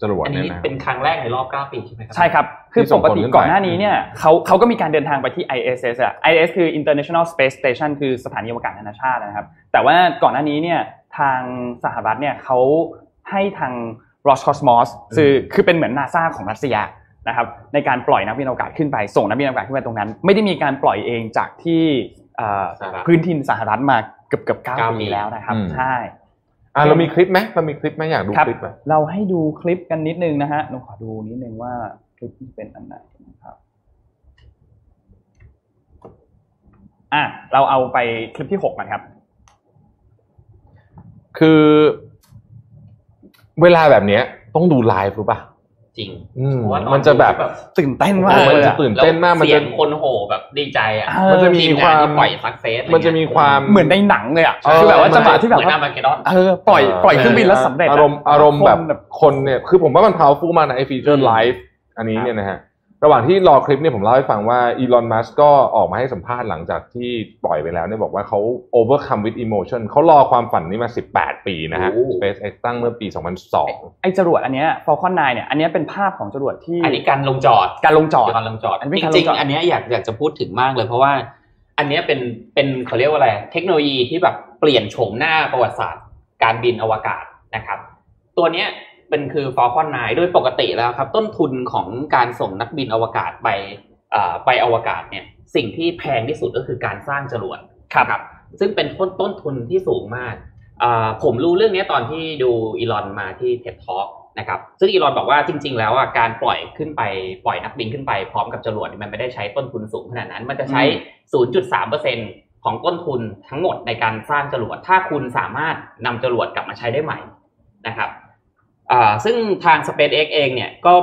จรวดอันเนี่ยนี้นะเป็นครั้งแรกในรอบ9ปีใช่ไหมครัใช่ครับ คือที่ส่ปงกคนติขึ้นไปก่อนหน้านี้เนี่ยเขาเขาก็มีการเดินทางไปที่ ISS อะ ISS คือ International Space Station คือสถานีอวกาศนานาชาตินะครับ แต่ว่าก่อนหน้านี้เนี่ย ทางสหรัฐเนี่ยเขาให้ทาง Roscosmos คือคือเป็นเหมือนนาซาของรัสเซียนะครับในการปล่อยนักบินอวกาศขึ้นไปส่งนักบินอวกาศขึ้นไปตรงนั้น ไม่ได้มีการปล่อยเองจากที่เอ่อสหรัฐพื้นที่สหรัฐมาเกือบเกือบเก้าเก้าปีปีแล้วนะครับอืมใช่อะเรามีคลิปไหมเรามีคลิปไหมอยากดูครับคลิปไหมเราให้ดูคลิปกันนิดนึงนะฮะหนูขอดูนิดนึงว่าคลิปที่เป็นอันไหนนะครับอะเราเอาไปคลิปที่หกกันครับ คือเวลาแบบเนี้ย ต้องดูไลฟ์รู้ป่ะจริงอืมเพราะว่าตอมันจะแบบตื่นเต้นมากโอ้เลมันยจะอะตื่นเต้นมากมันเสีจะยงคนโห่แบบดีใจอะเออมันจะมีทีความงนที่ปล่อยซักเซสมันจะมีความเหมือนในหนังเลยอะเออคือแบบว่าจังหวะที่แบบเหมือนว่าอามาเกดอนเออปล่อยปล่อยเครื่องบินแล้วสำเร็จะอารมณ์อารมณ์แบบคนแบบคนเนี่ยคือผมว่ามัน powerful มากนะไอฟีเจออืร์มไลฟ์อันนี้เนี่ยนะฮะ ระหว่างที่รอคลิปเนี่ยผมเล่าให้ฟังว่าอีลอนมัสก็ออกมาให้สัมภาษณ์หลังจากที่ปล่อยไปแล้วเนี่ยบอกว่าเขา overcome with emotion เขารอความฝันนี้มา 18 ปีนะฮะ SpaceX ตั้งเมื่อปี 2002 ไอ้จรวดอันเนี้ย Falcon 9เนี่ยอันเนี้ยเป็นภาพของจรวดที่ อันนี้การลงจอดการลงจอดการลงจอดอันนี้จเป็นการลริงงจอดๆอันเนี้ยอยากอยากจะพูดถึงมากเลยเพราะว่า อันเนี้ยเป็นเป็นเขาเรียกว่าอะไร เทคโนโลยีที่แบบเปลี่ยนโฉมหน้าประวัติศาสตร์ การบินอวกาศนะครับ ตัวเนี้ย เป็นคือ Falcon 9โดยปกติแล้วครับ ต้นทุนของการส่งนักบินอวกาศไปอ่าไปอวกาศเนี่ยสิ่งที่แพงที่สุดก็คือการสร้างจรวดครับซึ่งเป็นต้นต้นทุนที่สูงมากอ่าผมรู้เรื่องนี้ตอนที่ดูอีลอนมาที่ TED Talk นะครับซึ่งอีลอนบอกว่าจริง ๆ แล้วอะการปล่อยขึ้นไปปล่อยนักบินขึ้นไปพร้อมกับจรวดเนี่ยมันไม่ได้ใช้ต้นทุนสูงขนาดนั้น มันจะใช้ 0.3%ของต้นทุนทั้งหมดในการสร้างจรวด ถ้าคุณสามารถนำจรวดกลับมาใช้ได้ใหม่นะครับอ่า ซึ่งทาง SpaceX เองเนี่ยก็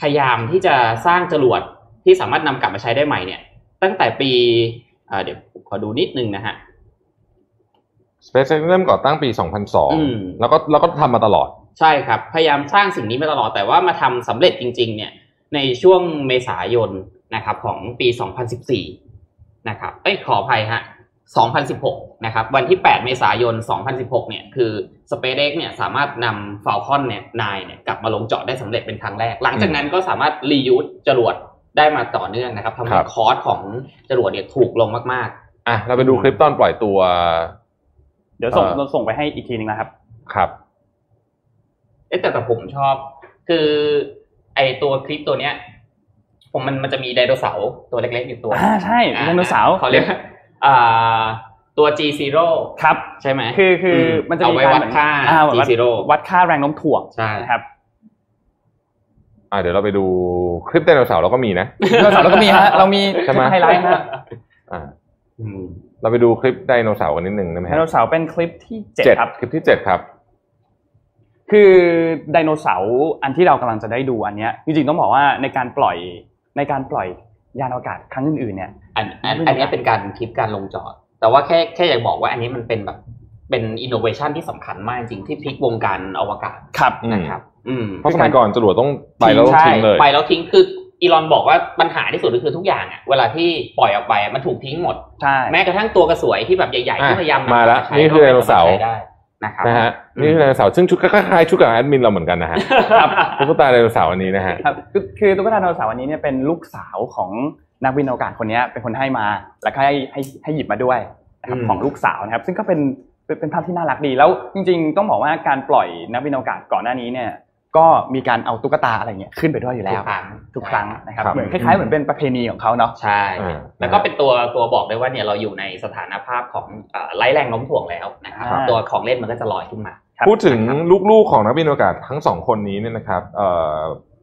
พยายามที่จะสร้างจรวดที่สามารถนำกลับมาใช้ได้ใหม่เนี่ยตั้งแต่ปีอ่าเดี๋ยวผมขอดูนิดนึงนะฮะ SpaceX เริ่มก่อตั้งปีอืม2002 แล้วก็แล้วก็ทำมาตลอด ใช่ครับ พยายามสร้างสิ่งนี้มาตลอดแต่ว่ามาทำสำเร็จจริง ๆ เนี่ย ในช่วงเมษายนนะครับของปี 2014 นะครับ เอ้ยขออภัยฮะ 2016 นะครับ วันที่ 8 เมษายน 2016 เนี่ย คือ SpaceX เนี่ย สามารถนำ Falcon เนี่ย9เนี่ย กลับมาลงจอดได้สำเร็จเป็นครั้งแรก หลังจากนั้นก็สามารถรียูสจรวดได้มาต่อเนื่องนะครับทำคให้รับคอสของจรวดเนี่ยถูกลงมากอะ เราไปดูคลิปตอนปล่อยตัว เดี๋ยวส่งเอ่อเราส่งไปให้อีกทีนึงนะครับ ครับๆเอ๊ะแต่แต่ผมชอบ คือ ไอตัวคลิปตัวเนี้ย ผมมันมันจะมีไดโนเสาร์ตัวเล็กๆอยู่ตัว อ่า ใช่ ไดโนเสาร์เขาเรียกว่าอ่า ตัว G zero ครับใช่ไหมคือคืออมมันจะเอามีไว้การวัดค่าอ่ G วัด zero วัดค่าแรงโน้มถ่วงใช่นะครับอะเดี๋ยวเราไปดูคลิปไดโนเสาร์เราก็มีนะไดโนเสาร์เราก็มีฮะเรามีใช่ไหมไฮไลท์ฮะอ่าอืมเราไปดูคลิปไดโนเสาร์กันนิดนึงได้ไหมไดฮะโนเสาร์เป็นคลิปที่เจ็ดเจ็ดครับคลิปที่เจ็ดครับ คือไดโนเสาร์อันที่เรากำลังจะได้ดูอันเนี้ยจริงๆต้องบอกว่าในการปล่อยในการปล่อย ยานอวกาศครั้งอื่นๆเนี่ยอันอันไม่รู้อันเนี้ยเป็นการคลิปการลงจอด แต่ว่าแค่แค่อยากบอกว่าอันนี้มันเป็นแบบเป็นอินโนเวชันที่สำคัญมากจริงที่พลิกวงการอวกาศครับอืมนะครับอืมเพราะสมัยก่อนจรวดต้องไปแล้วต้องใช่ทิ้งเลยไปแล้วทิ้งคืออีลอนบอกว่าปัญหาที่สุดก็คือทุกอย่างอะเวลาที่ปล่อยออกไปอะมันถูกทิ้งหมดใช่แม้กระทั่งตัวกระสวยที่แบบใหญ่ๆที่พยายามนำมาแล้วใช้นี่คือไดโนเสาร์ ก็ไม่มถใช้ได้นะครับนะฮะนี่คือไดโนเสาร์ซึ่งชุดก็คล้ายๆชุดกับแอดมินเราเหมือนกันนะฮะครับตุ๊กตาไดโนเสาร์อันนี้นะฮะครับคือคือตุ๊กตาไดโนเสาร์อันนี้เนี่ยเป็นลูกสาวของนักบินอวกาศคนเนี้ยเป็นคนให้มา แล้วก็ให้ให้ให้หยิบมาด้วยนะครับอืมของลูกสาวนะครับ ซึ่งก็เป็นเป็นเป็นภาพที่น่ารักดีแล้วจริง ๆ ต้องบอกว่าการปล่อยนักบินอวกาศก่อนหน้านี้เนี่ย ก็มีการเอาตุ๊กตาอะไรเงี้ยขึ้นไปด้วยอยู่แล้วทุกครั้งทุกครั้งนะครับครับเหมือนคล้ายๆเหมือนเป็นประเพณีของเขาเนาะใช่อ่าแล้วก็เป็นตัวตัวบอกได้ว่าเนี่ยเราอยู่ในสถานภาพของเอ่อไร้แรงโน้มถ่วงแล้วนะครับอ่าตัวของเล่นมันก็จะลอยขึ้นมาครับพูดถึงลูกๆของนักบินอวกาศทั้งสองคนนี้เนี่ยนะครับเอ่อ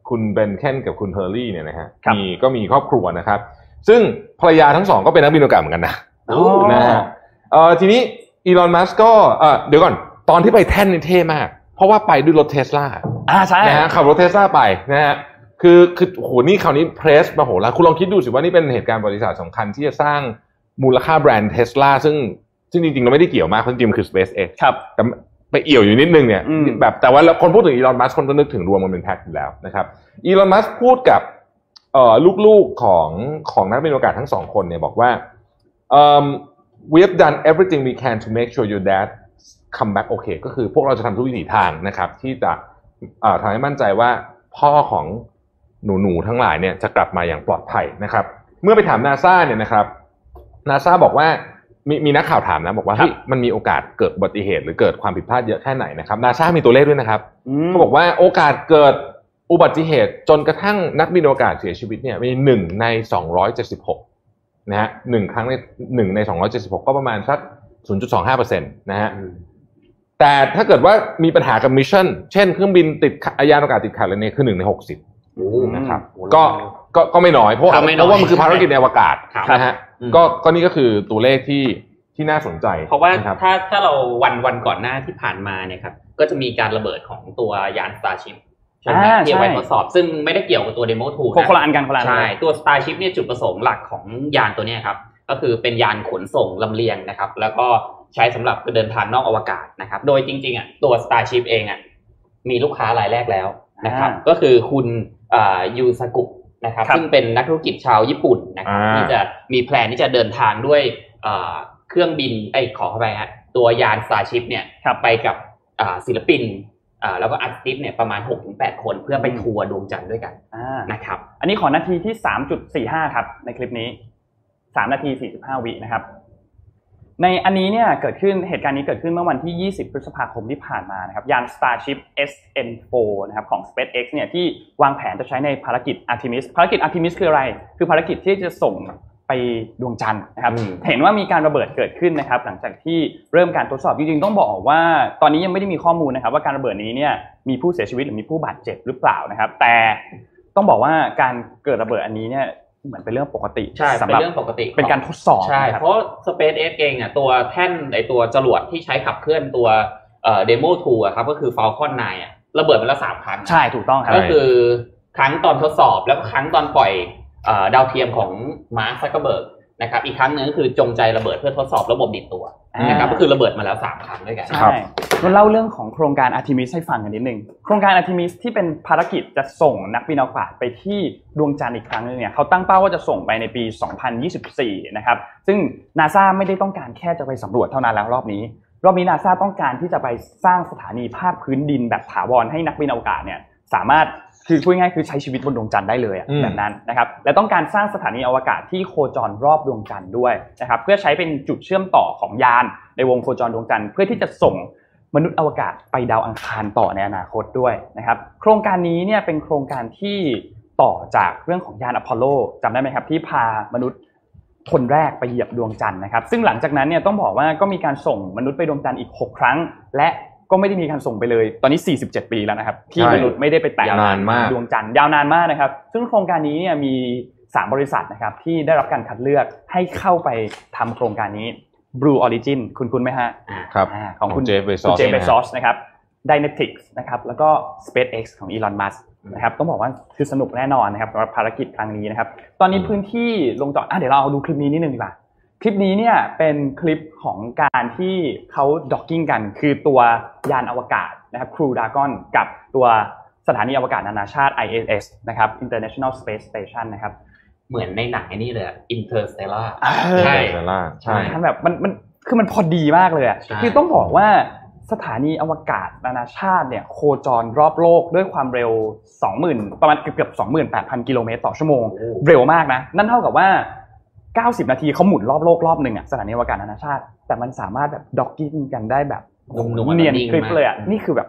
คุณเบนเคนกับคุณเฮอร์รี่เนี่ยนะฮะครับมีก็มีครอบครัวนะครับ ซึ่งภรรยาทั้งสองก็เป็นนักบินอวกาศเหมือนกันนะอ๋อนะฮะเอ่อทีนี้อีลอนมัสก็เอ่อเดี๋ยวก่อนตอนที่ไปแท่นนี่เท่มาก เพราะว่าไปด้วยรถเทสลาอ่าใช่นะฮะขับรถเทสลาไปนะฮะคือคือโหนี่คราวนี้เพรสมาโหแล้วคุณลองคิดดูสิว่านี่เป็นเหตุการณ์บริษัทสำคัญที่จะสร้างมูลค่าแบรนด์เทสลาซึ่งซึ่งจริงๆเราไม่ได้เกี่ยวมากเพราะจริงๆมันคือ SpaceX ครับแต่ไปเอี่ยวอยู่นิดนึงเนี่ยอืมแบบแต่ว่าคนพูดถึงอีลอนมัสคนก็นึกถึงรวมมันเป็นแพ็คอยู่แล้วนะครับอีลอนมัสพูดกับเอ่อลูกๆของของนักบินอวกาศทั้งสองคนเนี่ยบอกว่า um, we have done everything we can to make sure your dad come back okay ก็คือพวกเราจะทำทุกวิถีทางนะครับ ที่จะเอ่อทำให้มั่นใจว่าพ่อของหนูๆทั้งหลายเนี่ยจะกลับมาอย่างปลอดภัยนะครับ เมื่อไปถามนาซาเนี่ยนะครับนาซาบอกว่ามีมีนักข่าวถามนะบอกว่าครับเฮ้ยมันมีโอกาสเกิดอุบัติเหตุ หรือเกิดความผิดพลาดเยอะแค่ไหนนะครับนาซามีตัวเลขด้วยนะครับมเขาบอกว่าโอกาสเกิดอุบัติเหตุจนกระทั่งนักบินอวกาศเสียชีวิตเนี่ยมีหนึ่งในสองร้อยเจ็ดสิบหกนะฮะหนึ่งครั้งในหนึ่งในสองร้อยเจ็ดสิบหกก็ประมาณสักศูนย์จุดสองห้าเปอร์เซ็นต์นะฮะ แต่ถ้าเกิดว่ามีปัญหากับ mission เช่นเครื่องบินติดขัดยานอวกาศติดขัดอะไรเนี่ยคือหนึ่งในหกสิบโอ้นะครับก็ก็ก็ไม่น้อยเพราะครับไม่น้อยเพราะว่ามันคือภารกิจในอวกาศครับนะฮะอืมก็ก็นี่ก็คือตัวเลขที่ที่น่าสนใจ เพราะว่านะครับถ้าถ้าเราวันวันก่อนหน้าที่ผ่านมาเนี่ยครับก็จะมีการระเบิดของตัวยาน Starship ใช่ไหมอ่าที่เอาไว้ใช่ทดสอบ ซึ่งไม่ได้เกี่ยวกับตัว Demo 2คนนะคนละอันกันคนละอันใช่ตัว Starship เนี่ยจุดประสงค์หลักของยานตัวเนี้ยครับก็คือเป็นยานขนส่งลำเลียงนะครับ แล้วก็ใช้สำหรับเดินทางนอกอวกาศนะครับ โดยจริงๆอะตัว Starship เองอะมีลูกค้ารายแรกแล้วนะครับ ก็คือคุณอ่ายูสกุนะครับครับ ซึ่งเป็นนักธุรกิจชาวญี่ปุ่นนะครับอ่าที่จะมีแพลนที่จะเดินทางด้วยอ่าเครื่องบินไอ้ยขอเข้าไปฮะตัวยาน Starship เนี่ยครับไปกับอ่าศิลปินอ่าแล้วก็อาร์ติสต์เนี่ยประมาณ 6-8 คนเพื่อไปอืมทัวร์ดวงจันทร์ด้วยกันอ่านะครับ อันนี้ขอนาทีที่ 3.45 ครับในคลิปนี้ 3 นาที 45 วินะครับ ในอันนี้เนี่ยเกิดขึ้นเหตุการณ์นี้เกิดขึ้นเมื่อวันที่ 20 พฤษภาคมที่ผ่านมานะครับยาน Starship SN4 นะครับของ SpaceX เนี่ยที่วางแผนจะใช้ในภารกิจ Artemis ภารกิจ Artemis คืออะไร คือภารกิจที่จะส่งไปดวงจันทร์นะครับอืมเห็นว่ามีการระเบิดเกิดขึ้นนะครับ หลังจากที่เริ่มการทดสอบจริงๆต้องบอกว่า ตอนนี้ยังไม่ได้มีข้อมูลนะครับ ว่าการระเบิดนี้เนี่ยมีผู้เสียชีวิตหรือมีผู้บาดเจ็บหรือเปล่านะครับ แต่ต้องบอกว่าการเกิดระเบิดอันนี้เนี่ย เหมือนเป็นเรื่องปกติใช่สำหรับเป็หนเรื่องปกติเป็นการทดสอบใช่นะครับเพราะ SpaceX เองอะตัวแท่นไอตัวจรวดที่ใช้ขับเคลื่อนตัวเอ่อ Demo 2อะครับก็คือ Falcon 9อะระเบิดไปแล้วสามครั้งใช่ถูกต้องครับก็คือครั้งตอนทดสอบแล้วก็ครั้งตอนปล่อยเอ่อดาวเทียมของมาร์คซักเกอร์เบิร์ก นะครับอีกครั้งหนึ่งก็คือจงใจระเบิดเพื่อทดสอบระบบดิดตัวนะครับก็คือระเบิดมาแล้วสามครั้งด้วยกันใช่เราเล่าเรื่องของโครงการ Artemis ให้ฟังกันนิดนึงโครงการ Artemis ที่เป็นภารกิจจะส่งนักบินอวกาศไปที่ดวงจันทร์อีกครั้งนึงเนี่ยเขาตั้งเป้าว่าจะส่งไปในปี 2024 นะครับซึ่งนาซาไม่ได้ต้องการแค่จะไปสำรวจเท่านั้นแล้วรอบนี้ รอบนี้นาซาต้องการที่จะไปสร้างสถานีภาคพื้นดินแบบถาวรให้นักบินอวกาศเนี่ยสามารถ คือพูดง่ายๆคือใช้ชีวิตบนดวงจันทร์ได้เลยอะอืมแบบนั้นนะครับและต้องการสร้างสถานีอวกาศที่โคจรรอบดวงจันทร์ด้วยนะครับเพื่อใช้เป็นจุดเชื่อมต่อของยานในวงโคจรดวงจันทร์เพื่อที่จะส่งมนุษย์อวกาศไปดาวอังคารต่อในอนาคตด้วยนะครับโครงการนี้เนี่ยเป็นโครงการที่ต่อจากเรื่องของยานอพอลโลจำได้ไหมครับที่พามนุษย์คนแรกไปเหยียบดวงจันทร์นะครับ ซึ่งหลังจากนั้นเนี่ยต้องบอกว่าก็มีการส่งมนุษย์ไปดวงจันทร์อีก 6 ครั้ง และ ก็ไม่ได้มีการส่งไปเลย ตอนนี้ 47 ปีแล้วนะครับที่ใช่มนุษย์ไม่ได้ไปแตะยาวนานมากดวงจันทร์ยาวนานมากนะครับ ซึ่งโครงการนี้เนี่ยมี 3 บริษัทนะครับที่ได้รับการคัดเลือกให้เข้าไปทำโครงการนี้ Blue Origin คุณคุณไหมฮะครับอ่าของคุณของ Jeff Bezos คุณเจฟนะเบฮะซอสนะครับ Dynetics นะครับแล้วก็ SpaceX ของ Elon Musk นะครับต้องบอกว่าคือสนุกแน่นอนนะครับสำหรับภารกิจครั้งนี้นะครับ ตอนนี้พื้นที่ลงจอดอะเดี๋ยวเราเอาดูคลิปนี้นิดนึงดีกว่า คลิปนี้เนี่ยเป็นคลิปของการที่เขาด็อกกิ้งกัน คือตัวยานอวกาศนะครับ Crew Dragon กับตัวสถานีอวกาศนานาชาติ ISS นะครับ International Space Station นะครับเหมือนในหนังไอ้นี่เลย Interstellarใช่ใช่เซล่าใช่มันแบบมันมันคือมันพอดีมากเลยอะใช่คือต้องบอกว่าสถานีอวกาศนานาชาติเนี่ยโคจรรอบโลกด้วยความเร็ว 20,000 ประมาณเกือบเกือบ28,000 กิโลเมตรต่อชั่วโมง เร็วมากนะ นั่นเท่ากับว่า 90 นาทีเขาหมุนรอบโลกรอบหนึ่งอะสถานีอวกาศนานาชาติ แต่มันสามารถแบบ docking กันได้แบบนุ่มๆเนียนนิ่งกริบมากเลยอะนี่คือแบบ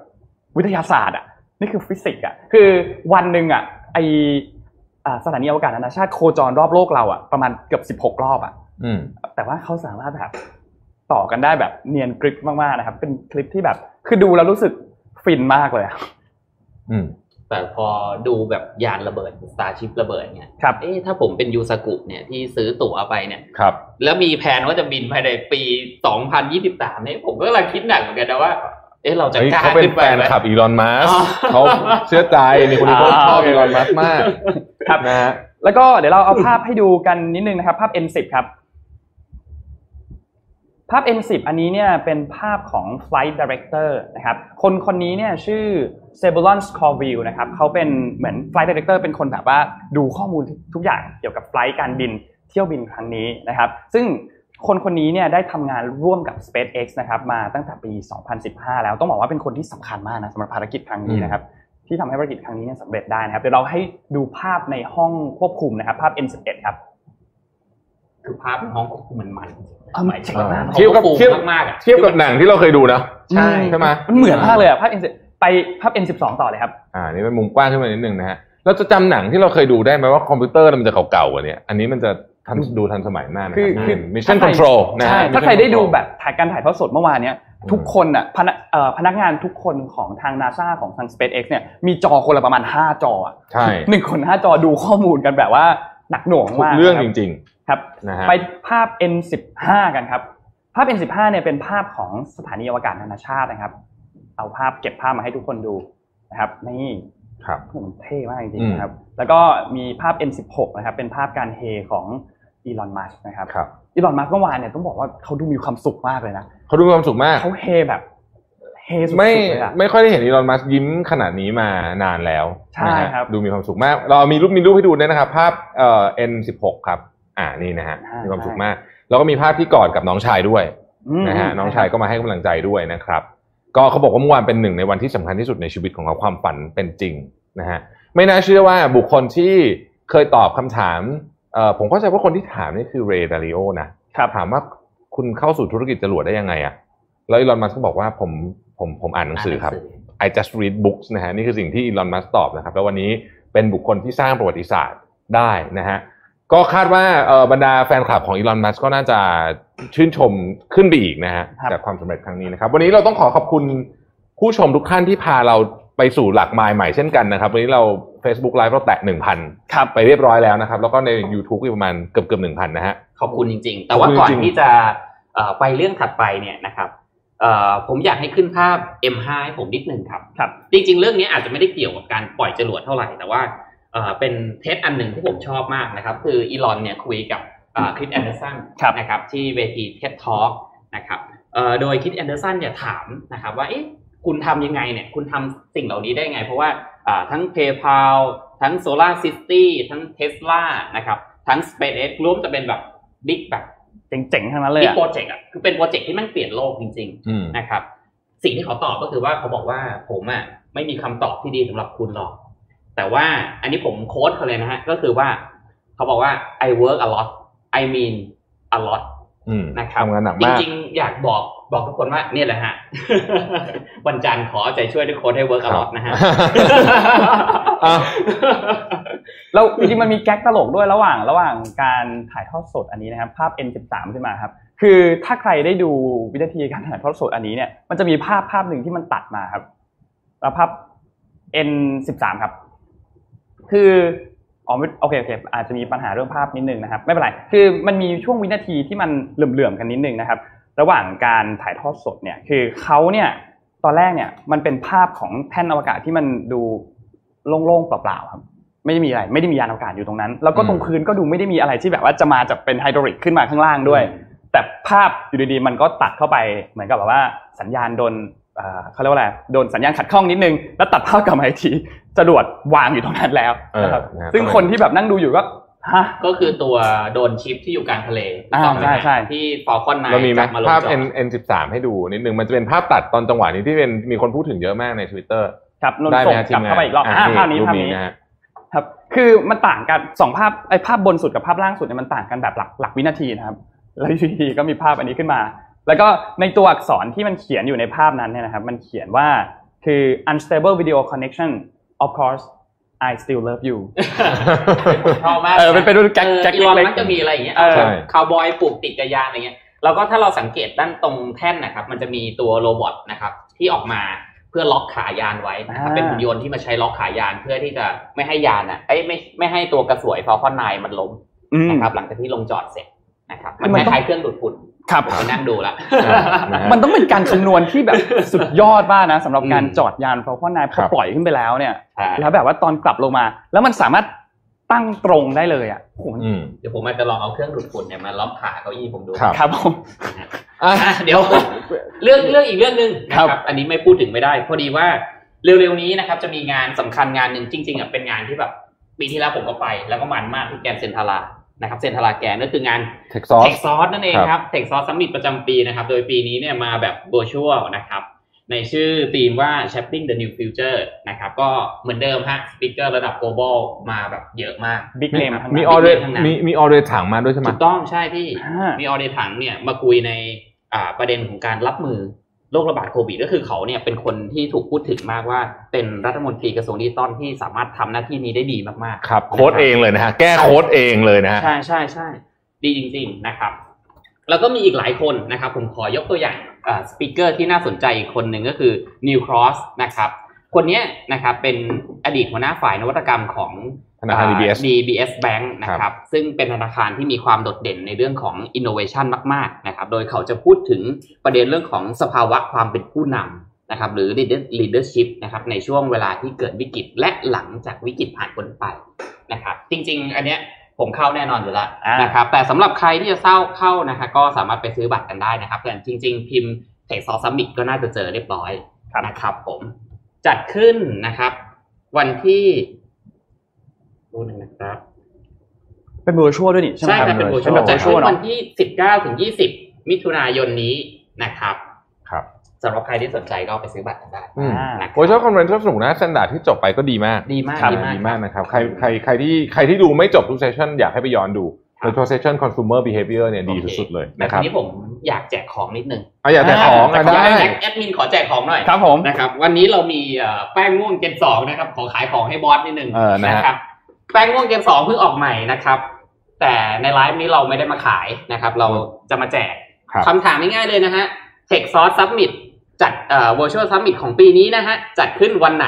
วิทยาศาสตร์อะนี่คือฟิสิกส์อะคือวันหนึ่งอะไออ่าสถานีอวกาศนานาชาติโคจรรอบโลกเราอะประมาณเกือบ 16 รอบอะอืมแต่ว่าเขาสามารถแบบต่อกันได้แบบเนียนกริปมากๆนะครับ เป็นคลิปที่แบบ คือดูแล้วรู้สึกฟินมากเลยอะอืม แต่พอดูแบบยานระเบิด Starship ระเบิดเนี่ยครับเอ๊ะถ้าผมเป็นยูสกุเนี่ยที่ซื้อตั๋วไปเนี่ยครับ แล้วมีแผนว่าจะบินภายในปี 2023เนี่ยผมก็กำลังคิดหนักเหมือนกันนะว่าเอ๊ะเราจะเฮ้ยกล้าเขาเป็นขึ้นไปแฟนไหมคลับอีลอนมัสอ๋อเขาเชื่อใจนี่คนนี้เขาชอบอีลอนมัสมากครับนะฮะแล้วก็เดี๋ยวเราเอาภาพให้ดูกันนิดนึงนะครับ ภาพ N10 ครับ ภาพ N10 อันนี้เนี่ยเป็นภาพของ Flight Director นะครับ คนคนนี้เนี่ยชื่อ s e b u l o n Scoville นะครับเขาเป็นเหมือน Flight Director เป็นคนแบบว่าดูข้อมูลทุกอย่างเกี่ยวกับไฟล์การบินเที่ยวบินครั้งนี้นะครับ ซึ่งคนคนนี้เนี่ยได้ทำงานร่วมกับ SpaceX นะครับมาตั้งแต่ปี 2015 แล้วต้องบอกว่าเป็นคนที่สำคัญมากนะสำหรับภารกิจครั้งนี้นะครับที่ทำให้ภารกิจครั้งนี้เนี่ยสำเร็จได้นะครับเดี๋ยวเราให้ดูภาพในห้องควบคุมนะครับภาพ N11 ครับคือภาพในห้องควบคุมมันมัน เออมันเจ๋งมากเทียบกับขาเทียบมากๆอะเทียบกับหนังที่เราเคยดูนะใช่ใช่ไหมมันเหมือนมากเลยอะภาพ N11 ไปภาพ N12 ต่อเลยครับ อ่า นี่เป็นมุมกว้างขึ้นมานิดนึงนะฮะเราจะจำหนังที่เราเคยดูได้ไหมว่าคอมพิวเตอร์มันจะเก่าๆกว่านี้อันนี้มันจะทันดูทันสมัยมากนะคือครับคือ Mission Control นะใช่ฮะถ้า Mission ใครได้ดู Control แบบถ่ายการถ่ายทอดสดเมื่อวานเนี้ยทุกคนอะพนักเอ่อพนักงานทุกคนของทางนาซาของทาง SpaceX เนี่ยมีจอคนละประมาณ 5 จออะใช่หนึ่งคนห้าจอดูข้อมูลกันแบบว่าหนักหน่วงทุกมากเรื่องคจบริง ครับๆนะฮะไปภาพ N15 กันครับ ภาพ N15 เนี่ยเป็นภาพของสถานีอวกาศนานาชาตินะครับ เอาภาพเก็บภาพมาให้ทุกคนดูนะครับนี่ครับมันเท่มากจริอืงมๆนะครับ แล้วก็มีภาพ N16 นะครับ เป็นภาพการเฮของอีลอนมัสนะครับครับอีลอนมัสเมื่อวานเนี่ยต้องบอกว่าเขาดูมีความสุขมากเลยนะเขาดูมีความสุขมากเขาเฮแบบเฮสุดๆไม่เลยอะไม่ค่อยได้เห็นอีลอนมัสยิ้มขนาดนี้มานานแล้วใช่นะฮะครับดูมีความสุขมาก เรามีรูปมีรูปให้ดูด้วยนะครับ ภาพเอ่อ N16 ครับ อ่านี่นะฮะอ่ามีมีความสุขมาก แล้วก็มีภาพที่กอดกับน้องชายด้วยมนะฮะน้องชายก็มาให้กำลังใจด้วยนะครับ ก็เขาบอกว่าเมื่อวานเป็นหนึ่งในวันที่สำคัญที่สุดในชีวิตของเขาความฝันเป็นจริงนะฮะไม่น่าเชื่อว่าบุคคลที่เคยตอบคำถามเอ่อผมเข้าใจว่าคนที่ถามนี่คือเรย์ดาริโอนะครับถามว่าคุณเข้าสู่ธุรกิจจรวดได้ยังไงอะแล้วอีลอนมัสก์ก็บอกว่าผมผมผมอ่านหนังสือครับ I just read books นะฮะนี่คือสิ่งที่อีลอนมัสก์ตอบนะครับ แล้ววันนี้เป็นบุคคลที่สร้างประวัติศาสตร์ได้นะฮะ ก็คาดว่าเอ่อบรรดาแฟนคลับของอีลอนมัสก์ก็น่าจะชื่นชมขึ้นไปอีกนะฮะครับจากความสำเร็จครั้งนี้นะครับ วันนี้เราต้องขอขอบคุณผู้ชมทุกท่านที่พาเราไปสู่หลักไมล์ใหม่เช่นกันนะครับ วันนี้เรา Facebook Live เราแตะ1,000ครับไปเรียบร้อยแล้วนะครับ แล้วก็ใน YouTube ก็ประมาณเกือบเกือบ1,000นะฮะขอบคุณจริง ๆ แต่ว่าขอบคุณก่อนจริงที่จะเอ่อไปเรื่องถัดไปเนี่ยนะครับเอ่อผมอยากให้ขึ้นภาพ M5 ให้ผมนิดนึงครับครับ จริง ๆ เรื่องนี้อาจจะไม่ได้เกี่ยวกับการปล่อยจรวดเท่าไหร่แต่ว่า เอ่อเป็นเทสอันหนึ่งที่ผมชอบมากนะครับ คืออีลอนเนี่ยคุยกับคริสแอนเดอร์สันครับนะครับที่เวที TED Talk นะครับเอ่อโดยคริสแอนเดอร์สันเนี่ยถามนะครับว่าเอ๊ะคุณทำยังไงเนี่ยคุณทำสิ่งเหล่านี้ได้ไง เพราะว่าอ่าทั้ง PayPal ทั้ง Solar City ทั้ง Tesla นะครับทั้ง SpaceX ล้วนจะเป็นแบบ big แบบเจ๋งๆทั้งนั้นเลย big อะโปรเจกต์อะคือเป็นโปรเจกต์ที่มันเปลี่ยนโลกจริงอืมๆนะครับสิ่งที่เขาตอบก็คือว่าเขาบอกว่าผมอะไม่มีคำตอบที่ดีสำหรับคุณหรอก แต่ว่าอันนี้ผมโค้ดเขาเลยนะฮะ ก็คือว่าเขาบอกว่า I work a lot I mean a lot อืมนะครับทำงานหนักจมากริงๆ อยากบอกบอกทุกคนว่าเนี่ยแหละฮะ วันจันทร์ขอเอาใจช่วยด้วยโค้ดให้ work a lot นะฮะอะแล้วจริงๆมันมีแก๊กตลกด้วยระหว่าง ระหว่างการถ่ายทอดสดอันนี้นะครับ ภาพ N13 ขึ้นมาครับ คือถ้าใครได้ดูวินาทีการถ่ายทอดสดอันนี้เนี่ย มันจะมีภาพภาพหนึ่งที่มันตัดมาครับแล้วภาพ N13 ครับ คืออ๋อไม่โอเคโอเคอาจจะมีปัญหาเรื่องภาพนิดนึงนะครับ ไม่เป็นไรคือมันมีช่วงวินาทีที่มันเหลื่อมๆกันนิดนึงนะครับ ระหว่างการถ่ายทอดสดเนี่ยคือเขาเนี่ยตอนแรกเนี่ยมันเป็นภาพของแท่นอวกาศที่มันดูโล่งๆเปล่าๆครับไม่ได้มีอะไรไม่ได้มียานอวกาศอยู่ตรงนั้น แล้วก็ตรงพื้นก็ดูไม่ได้มีอะไรที่แบบว่าจะมาจากเป็นไฮดรอลิกขึ้นมาข้างล่างด้วย แต่ภาพอยู่ดีๆมันก็ตัดเข้าไปเหมือนกับแบบว่าสัญญาณโดน เอ่อเขาเรียกว่าอะไรโดนสัญญาณขัดข้องนิดนึง แล้วตัดภาพกลับมาอีกทีจรวดวางอยู่ตรงนั้นแล้วนะครับเออนะครับซึ่งคนที่แบบนั่งดูอยู่ก็ฮะก็คือตัวโดนชิปที่อยู่กลางทะเลอ่าถูกต้องไหมใช่ใช่ที่ฟอลคอนไนเรามีไหมมาลงภาพจอ N N13 ให้ดูนิดนึงมันจะเป็นภาพตัดตอนจังหวะนี้ที่เป็นมีคนพูดถึงเยอะมากใน Twitter ครับนนได้ไหมส่งฮะทีกลัมบงานเข้าไปอีกรอบอ่าภาพนี้รูปภาพนี้นะฮะครับ คือมันต่างกันสองภาพไอ้ภาพบนสุดกับภาพล่างสุดเนี่ยมันต่างกันแบบหลักหลักวินาทีนะครับแล้วอยู่ดีๆก็มีภาพอันนี้ขึ้นมา แล้วก็ในตัวอักษรที่มันเขียนอยู่ในภาพนั้นเนี่ยนะครับ มันเขียนว่าคือ unstable video connection of course I still love you ชอบมากเออเป็นเป็นรุ่นแก๊กเออแก๊กอีลอนเล็กๆมักจะมีอะไรอย่างเงี้ยเออใช่คาวบอยปลูกติดกับยานอะไรเงี้ยแล้วก็ถ้าเราสังเกตด้านตรงแท่นนะครับ มันจะมีตัวโรบอทนะครับ ที่ออกมาเพื่อล็อกขายานไว้นะครับอ่าเป็นหุ่นยนต์ที่มาใช้ล็อกขายานเพื่อที่จะไม่ให้ยานอะเอ้ยไม่ไม่ให้ตัวกระสวยฟอลคอนไนมันล้มอืมนะครับหลังจากที่ลงจอดเสร็จนะครับคือมันมันคต้องล้ายๆเครื่องดูดฝุ่น ครับผมไปนั่งดูละนะฮะมันต้องเป็นการคำนวณที่แบบสุดยอดมากนะสำหรับการอืมจอดยานเพราะว่านายพครัอบปล่อยขึ้นไปแล้วเนี่ยใช่แล้วแบบว่าตอนกลับลงมา แล้วมันสามารถตั้งตรงได้เลยอะโอ้โหอืมเดี๋ยวผมอาจจะลองเอาเครื่องดูดฝุ่นเนี่ยมาล้อมขาเก้าอี้ผมดูครับครับผมอะอะเดี๋ยวเรื่องเรื่องอีกเรื่องหนึ่งนะคครัรับบอันนี้ไม่พูดถึงไม่ได้ พอดีว่าเร็วๆนี้นะครับ จะมีงานสำคัญงานหนึ่งจริงๆอะเป็นงานที่แบบปีที่แล้วผมก็ไป แล้วก็มันมากที่แกรนด์เซนทารา นะครับเซนทาราแกรนด์ก็คืองาน Techsauce Techsauce นั่นเองครับครับ Techsauce Summit ประจำปีนะครับ โดยปีนี้เนี่ยมาแบบ virtual นะครับ ในชื่อธีมว่า shaping the new future นะครับ ก็เหมือนเดิมฮะ speaker ระดับ global มาแบบเยอะมาก big name ครับมี big ทั้งนั้นมีมีออเดรย์ถังมาด้วยใช่ไหมถูกต้องใช่พี่อ่ามีออเดรย์ ถังเนี่ยมาคุยในอ่าประเด็นของการรับมือ โรคระบาดโควิดก็คือเขาเนี่ยเป็นคนที่ถูกพูดถึงมากว่า เป็นรัฐมนตรีกระทรวงดิจิตอลที่สามารถทำหน้าที่นี้ได้ดีมากๆ ครับ โค้ดเองเลยนะฮะแก้โค้ดเองเลยนะฮะใช่ใช่ใช่ดีจริง ๆนะครับ แล้วก็มีอีกหลายคนนะครับ ผมขอยกตัวอย่าง speaker ที่น่าสนใจอีกคนหนึ่งก็คือ Neal Cross นะครับ คนเนี้ยนะครับเป็นอดีตหัวหน้าฝ่ายนวัตกรรมของธนาคาร DBS DBS Bank นะครับซึ่งเป็นธนาคารที่มีความโดดเด่นในเรื่องของ innovation มากๆนะครับโดยเขาจะพูดถึงประเด็นเรื่องของสภาวะความเป็นผู้นำนะครับหรือ leadership นะครับในช่วงเวลาที่เกิดวิกฤตและหลังจากวิกฤตผ่านพ้นไปนะครับจริง ๆ อันเนี้ยผมเข้าแน่นอนอยู่แล้วอ่านนะครับแต่สำหรับใครที่จะเศร้าเข้านะครับก็สามารถไปซื้อบัตรกันได้นะครับแต่จริง ๆ พิมพ์ Techsauce Summit ก็น่าจะเจอเรียบร้อยครับนะครับผม จัดขึ้นนะครับ วันที่ดูหนึ่งนะครับ เป็น virtual ด้วยนี่ใช่ไหมใช่ครับครับเป็นเป็น virtual แบบ virtual เนาะ จัดขึ้นวันที่19ถึง20มิถุนายนนี้นะครับ ครับสำหรับใครที่สนใจก็ไปซื้อบัตรกันได้อืมอ่านะครับโอ้ยชอบ convention สนุกนะ Standard ที่จบไปก็ดีมาก ดีมากครับดีมากดีมากนะครับ ใครใครใครที่ใครที่ดูไม่จบทุก session อยากให้ไปย้อนดู โดยเฉพาะ session consumer behavior เนี่ยดีโอเคสุดๆเลยนะครับแต่ทีนี้ผมอยากแจกของนิดนึงอะอยากแต่ของอะแต่ได้แอดแอดมินขอแจกของหน่อยครับผมนะครับวันนี้เรามีเอ่อแป้งม่วง gen สองนะครับขอขายของให้บอสนิดนึงเออนะฮะครับแป้งม่วงเจนสองเพิ่งออกใหม่นะครับ แต่ในไลฟ์นี้เราไม่ได้มาขายนะครับ เราจะมาแจกครับคำถามง่ายๆเลยนะฮะ Tech Source Summit จัดเอ่อ Virtual Summit ของปีนี้นะฮะจัดขึ้นวันไหน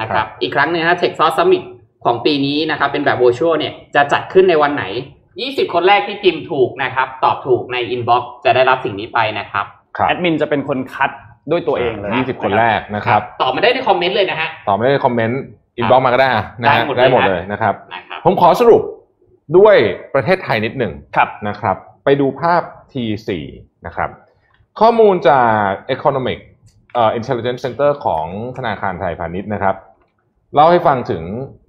นะครับ อีกครั้งหนึงนะฮะ Tech Source Summit ของปีนี้นะครับเป็นแบบ Virtual เนี่ยจะจัดขึ้นในวันไหน 20 คนแรกที่พิมพ์ถูกนะครับ ตอบถูกใน Inbox จะได้รับสิ่งนี้ไปนะครับครับแอดมินจะเป็นคนคัดด้วยตัวเองเลยยี่สิบคนแรกนะครับ ตอบมาได้ในคอมเมนต์เลยนะฮะตอบไม่ได้คอมเมนต์ inbox มาก็ได้อะนะฮะได้หมดเลยได้หมดเลยนะครับนะครับ ผมขอสรุปด้วยประเทศไทยนิดหนึ่งครับนะครับ ไปดูภาพ T4 นะครับ ข้อมูลจาก Economic เอ่อ Intelligence Center ของธนาคารไทยพาณิชย์นะครับ เล่าให้ฟังถึง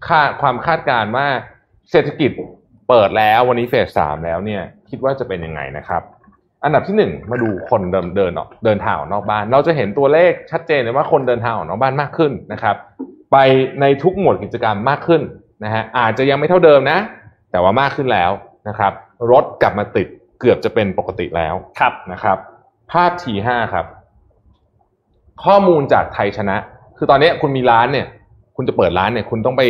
คาดความคาดการณ์ว่าเศรษฐกิจเปิดแล้ววันนี้ phase สามแล้วเนี่ย คิดว่าจะเป็นยังไงนะครับ อันดับที่หนึ่งมาดูคนเดินเดินออกเดินทางออกนอกบ้าน เราจะเห็นตัวเลขชัดเจนเลยว่าคนเดินทางออกนอกบ้านมากขึ้นนะครับ ไปในทุกหมวดกิจกรรมมากขึ้นนะฮะอาจจะยังไม่เท่าเดิมนะ แต่ว่ามากขึ้นแล้วนะครับ รถกลับมาติดเกือบจะเป็นปกติแล้วครับนะครับ ภาพ T5 ครับ ข้อมูลจากไทยชนะ คือตอนนี้คุณมีร้านเนี่ย คุณจะเปิดร้านเนี่ยคุณต้องไป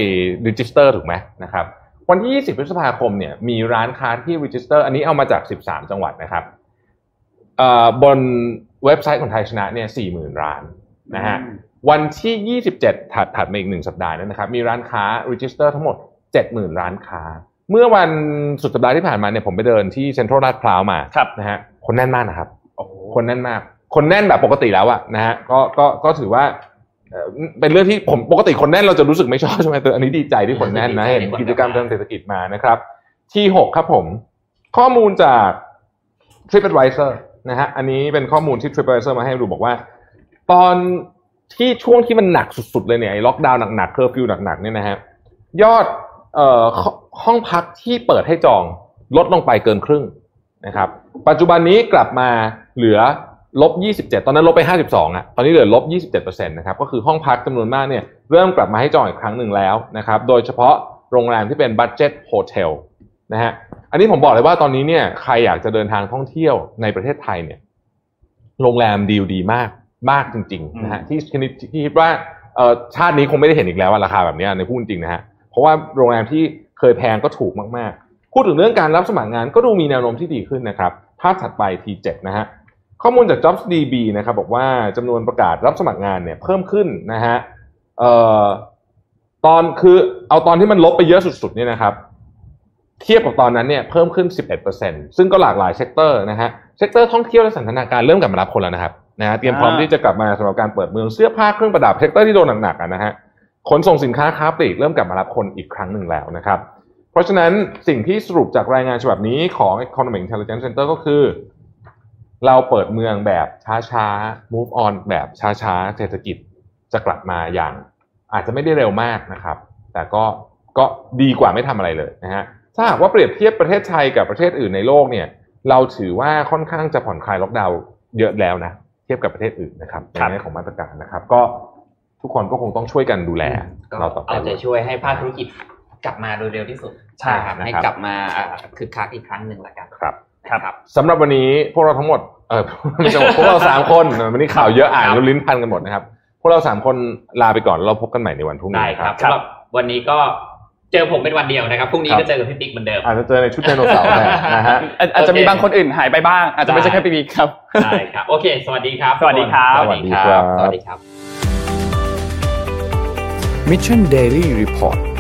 register ถูกไหมนะครับวันที่ 20 พฤษภาคมเนี่ยมีร้านค้าที่ register อันนี้เอามาจาก 13 จังหวัดนะครับเอ่อบนเว็บไซต์ของไทยชนะเนี่ย 40,000 ร้านนะฮะวันที่ 27 ถัดถัดมาอีกหนึ่งสัปดาห์นั้นนะครับมีร้านค้า register ทั้งหมด 70,000 ร้านค้า เมื่อวันสุดสัปดาห์ที่ผ่านมาเนี่ยผมไปเดินที่เซ็นทรัลลาดพร้าวมาครับนะฮะคนแน่นมากนะครับคนแน่นมาก คนแน่นแบบปกติแล้วอะนะฮะก็ก็ก็ถือว่า เอ่อเป็นเรื่องที่ผมปกติคนแน่นเราจะรู้สึกไม่ชอบใช่ไหมแต่อันนี้ดีใจที่คนแน่นนะดีใจเห็นที่คนกิจกรรมแน่นทางเศรษฐกิจมานะครับ ที่หกครับผม ข้อมูลจาก TripAdvisor นะฮะอันนี้เป็นข้อมูลที่ TripAdvisor มาให้ดูบอกว่า ตอนที่ช่วงที่มันหนักสุดๆเลยเนี่ยไอ้ล็อกดาวน์หนักๆเคอร์ฟิวหนักๆเนี่ยนะฮะยอดเอ่อห้องห้องพักที่เปิดให้จองลดลงไปเกินครึ่งนะครับ ปัจจุบันนี้กลับมาเหลือ ลบ 27 ตอนนั้นลบไป 52อะตอนนี้เหลือลบ 27%นะครับก็คือห้องพักจำนวนมากเนี่ยเริ่มกลับมาให้จองอีกครั้งหนึ่งแล้วนะครับโดยเฉพาะโรงแรมที่เป็นบั d เจ็ตโฮเทลนะฮะอันนี้ผมบอกเลยว่าตอนนี้เนี่ยใครอยากจะเดินทางท่องเที่ยวในประเทศไทยเนี่ยโรงแรมดีลดีมากมากจริงๆนะฮะที่ชนิดที่คิดว่าเออชาตินี้คงไม่ได้เห็นอีกแล้วอะราคาแบบเนี้ยในพูดจริงนะฮะเพราะว่าโรงแรมที่เคยแพงก็ถูกมากๆ พูดถึงเรื่องการรับสมัครงานก็ดูมีแนวโน้มที่ดีขึ้นนะครับภาพถัดไป T7 นะฮะ ข้อมูลจาก JobsDB นะครับบอกว่าจำนวนประกาศรับสมัครงานเนี่ยเพิ่มขึ้นนะฮะเอ่อตอนคือเอาตอนที่มันลบไปเยอะสุดๆเนี่ยนะครับ เทียบกับตอนนั้นเนี่ยเพิ่มขึ้น 11%ซึ่งก็หลากหลาย sector นะฮะ sector ท่องเที่ยวและสันทนาการเริ่มกลับมารับคนแล้วนะครับนะฮะเตรียมพร้อมที่จะกลับมาสำหรับการเปิดเมืองเสื้อผ้าเครื่องประดับ sector ที่โดนหนักๆอะนะฮะขนส่งสินค้าค้าปลีกเริ่มกลับมารับคนอีกครั้งหนึ่งแล้วนะครับ เพราะฉะนั้นสิ่งที่สรุปจากรายงานฉบับนี้ของ Economic Intelligence Center ก็คือ เราเปิดเมืองแบบช้าๆ move on แบบช้าๆ เศรษฐกิจจะกลับมาอย่าง อาจจะไม่ได้เร็วมากนะครับ แต่ก็ก็ดีกว่าไม่ทำอะไรเลยนะฮะถ้าหากว่าเปรียบเทียบประเทศไทยกับประเทศอื่นในโลกเนี่ย เราถือว่าค่อนข้างจะผ่อนคลายล็อกดาวน์เยอะแล้วนะเทียบกับประเทศอื่นนะครับในครับแง่ของมาตรการนะครับ ก็ทุกคนก็คงต้องช่วยกันดูแลก็เราต่อไปเอาใจช่วยให้ภาคธุรกิจกลับมาโดยเร็วที่สุดใช่ครับนะครับให้กลับมาอ่าคึกคักอีกครั้งหนึ่งละกันครับนะ ครับสำหรับวันนี้พวกเราทั้งหมดเออไม่ใช่หมดพวกเราสามคนวันนี้ข่าวเยอะอ่านครับแล้วลิ้นพันกันหมดนะครับ พวกเราสามคนลาไปก่อนแล้วเราพบกันใหม่ในวันพรุ่งได้นี้ครับครับสำหรับวันนี้ก็เจอผมเป็นวันเดียวนะครับพรุ่งนี้ครับก็เจอกับพี่ปิ๊กเหมือนเดิมอาจจะเจอในชุดไดโนเสาร์แทนนะฮะอาจอาจจะมีบางคนอื่นหายไปบ้าง อาจจะไม่ใช่แค่ปีบีครับได้ครับโอเค สวัสดีครับ สวัสดีครับสวัสดีครับสสวัวัสสดีดีคครัรับบ Mission Daily Report